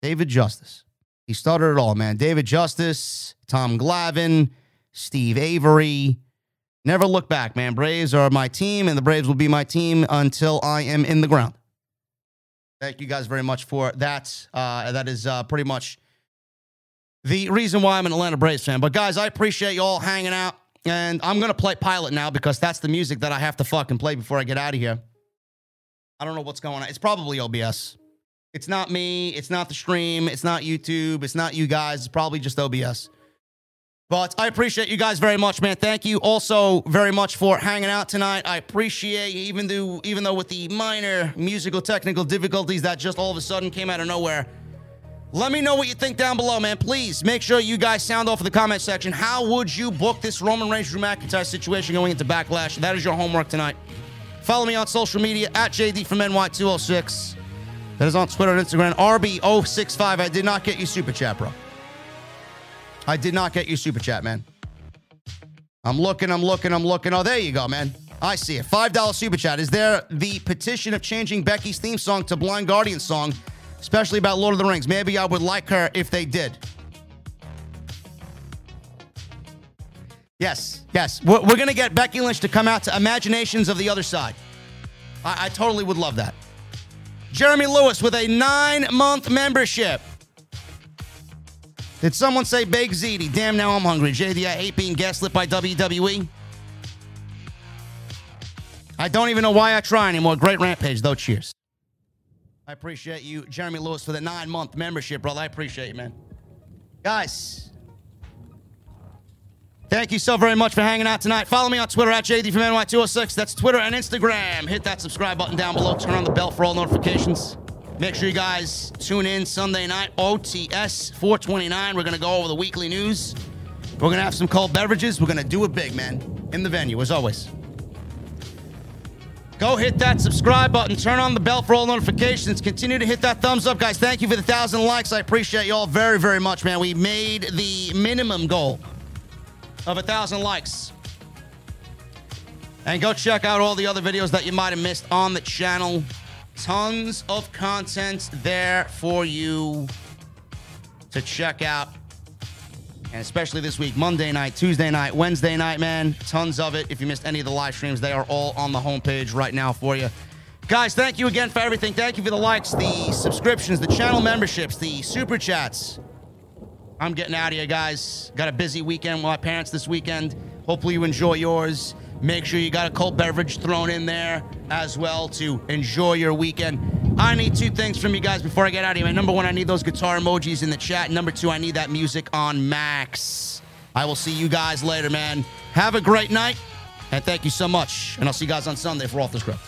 David Justice. He started it all, man. David Justice, Tom Glavine, Steve Avery. Never look back, man. Braves are my team, and the Braves will be my team until I am in the ground. Thank you guys very much for that. Uh, that is uh, pretty much the reason why I'm an Atlanta Braves fan. But guys, I appreciate you all hanging out. And I'm going to play Pilot now because that's the music that I have to fucking play before I get out of here. I don't know what's going on. It's probably OBS. It's not me. It's not the stream. It's not YouTube. It's not you guys. It's probably just OBS. But I appreciate you guys very much, man. Thank you also very much for hanging out tonight. I appreciate you, even though even though with the minor musical technical difficulties that just all of a sudden came out of nowhere. Let me know what you think down below, man. Please make sure you guys sound off in the comment section. How would you book this Roman Reigns Drew McIntyre situation going into Backlash? That is your homework tonight. Follow me on social media at JD from NY206. That is on Twitter and Instagram. RB065. I did not get you super chat, bro. I did not get you super chat, man. I'm looking, I'm looking, I'm looking. Oh, there you go, man. I see it. $5 super chat. Is there the petition of changing Becky's theme song to Blind Guardian song? especially about Lord of the Rings. Maybe I would like her if they did. Yes, yes. We're, we're going to get Becky Lynch to come out to Imaginations of the Other Side. I, I totally would love that. Jeremy Lewis with a nine month membership. Did someone say Big Ziti? Damn, now I'm hungry. JD, I hate being gaslit by WWE. I don't even know why I try anymore. Great rampage, though. Cheers. I appreciate you, Jeremy Lewis, for the nine month membership, brother. I appreciate you, man. Guys, thank you so very much for hanging out tonight. Follow me on Twitter at JD from NY206. That's Twitter and Instagram. Hit that subscribe button down below. Turn on the bell for all notifications. Make sure you guys tune in Sunday night, OTS 429. We're going to go over the weekly news. We're going to have some cold beverages. We're going to do it big, man, in the venue, as always. Go hit that subscribe button. Turn on the bell for all notifications. Continue to hit that thumbs up, guys. Thank you for the thousand likes. I appreciate you all very, very much, man. We made the minimum goal of a thousand likes. And go check out all the other videos that you might have missed on the channel. Tons of content there for you to check out and especially this week, Monday night, Tuesday night, Wednesday night, man. Tons of it. If you missed any of the live streams, they are all on the homepage right now for you. Guys, thank you again for everything. Thank you for the likes, the subscriptions, the channel memberships, the super chats. I'm getting out of here, guys. Got a busy weekend with my parents this weekend. Hopefully, you enjoy yours. Make sure you got a cold beverage thrown in there as well to enjoy your weekend. I need two things from you guys before I get out of here. Number one, I need those guitar emojis in the chat. Number two, I need that music on max. I will see you guys later, man. Have a great night, and thank you so much. And I'll see you guys on Sunday for Off the Script.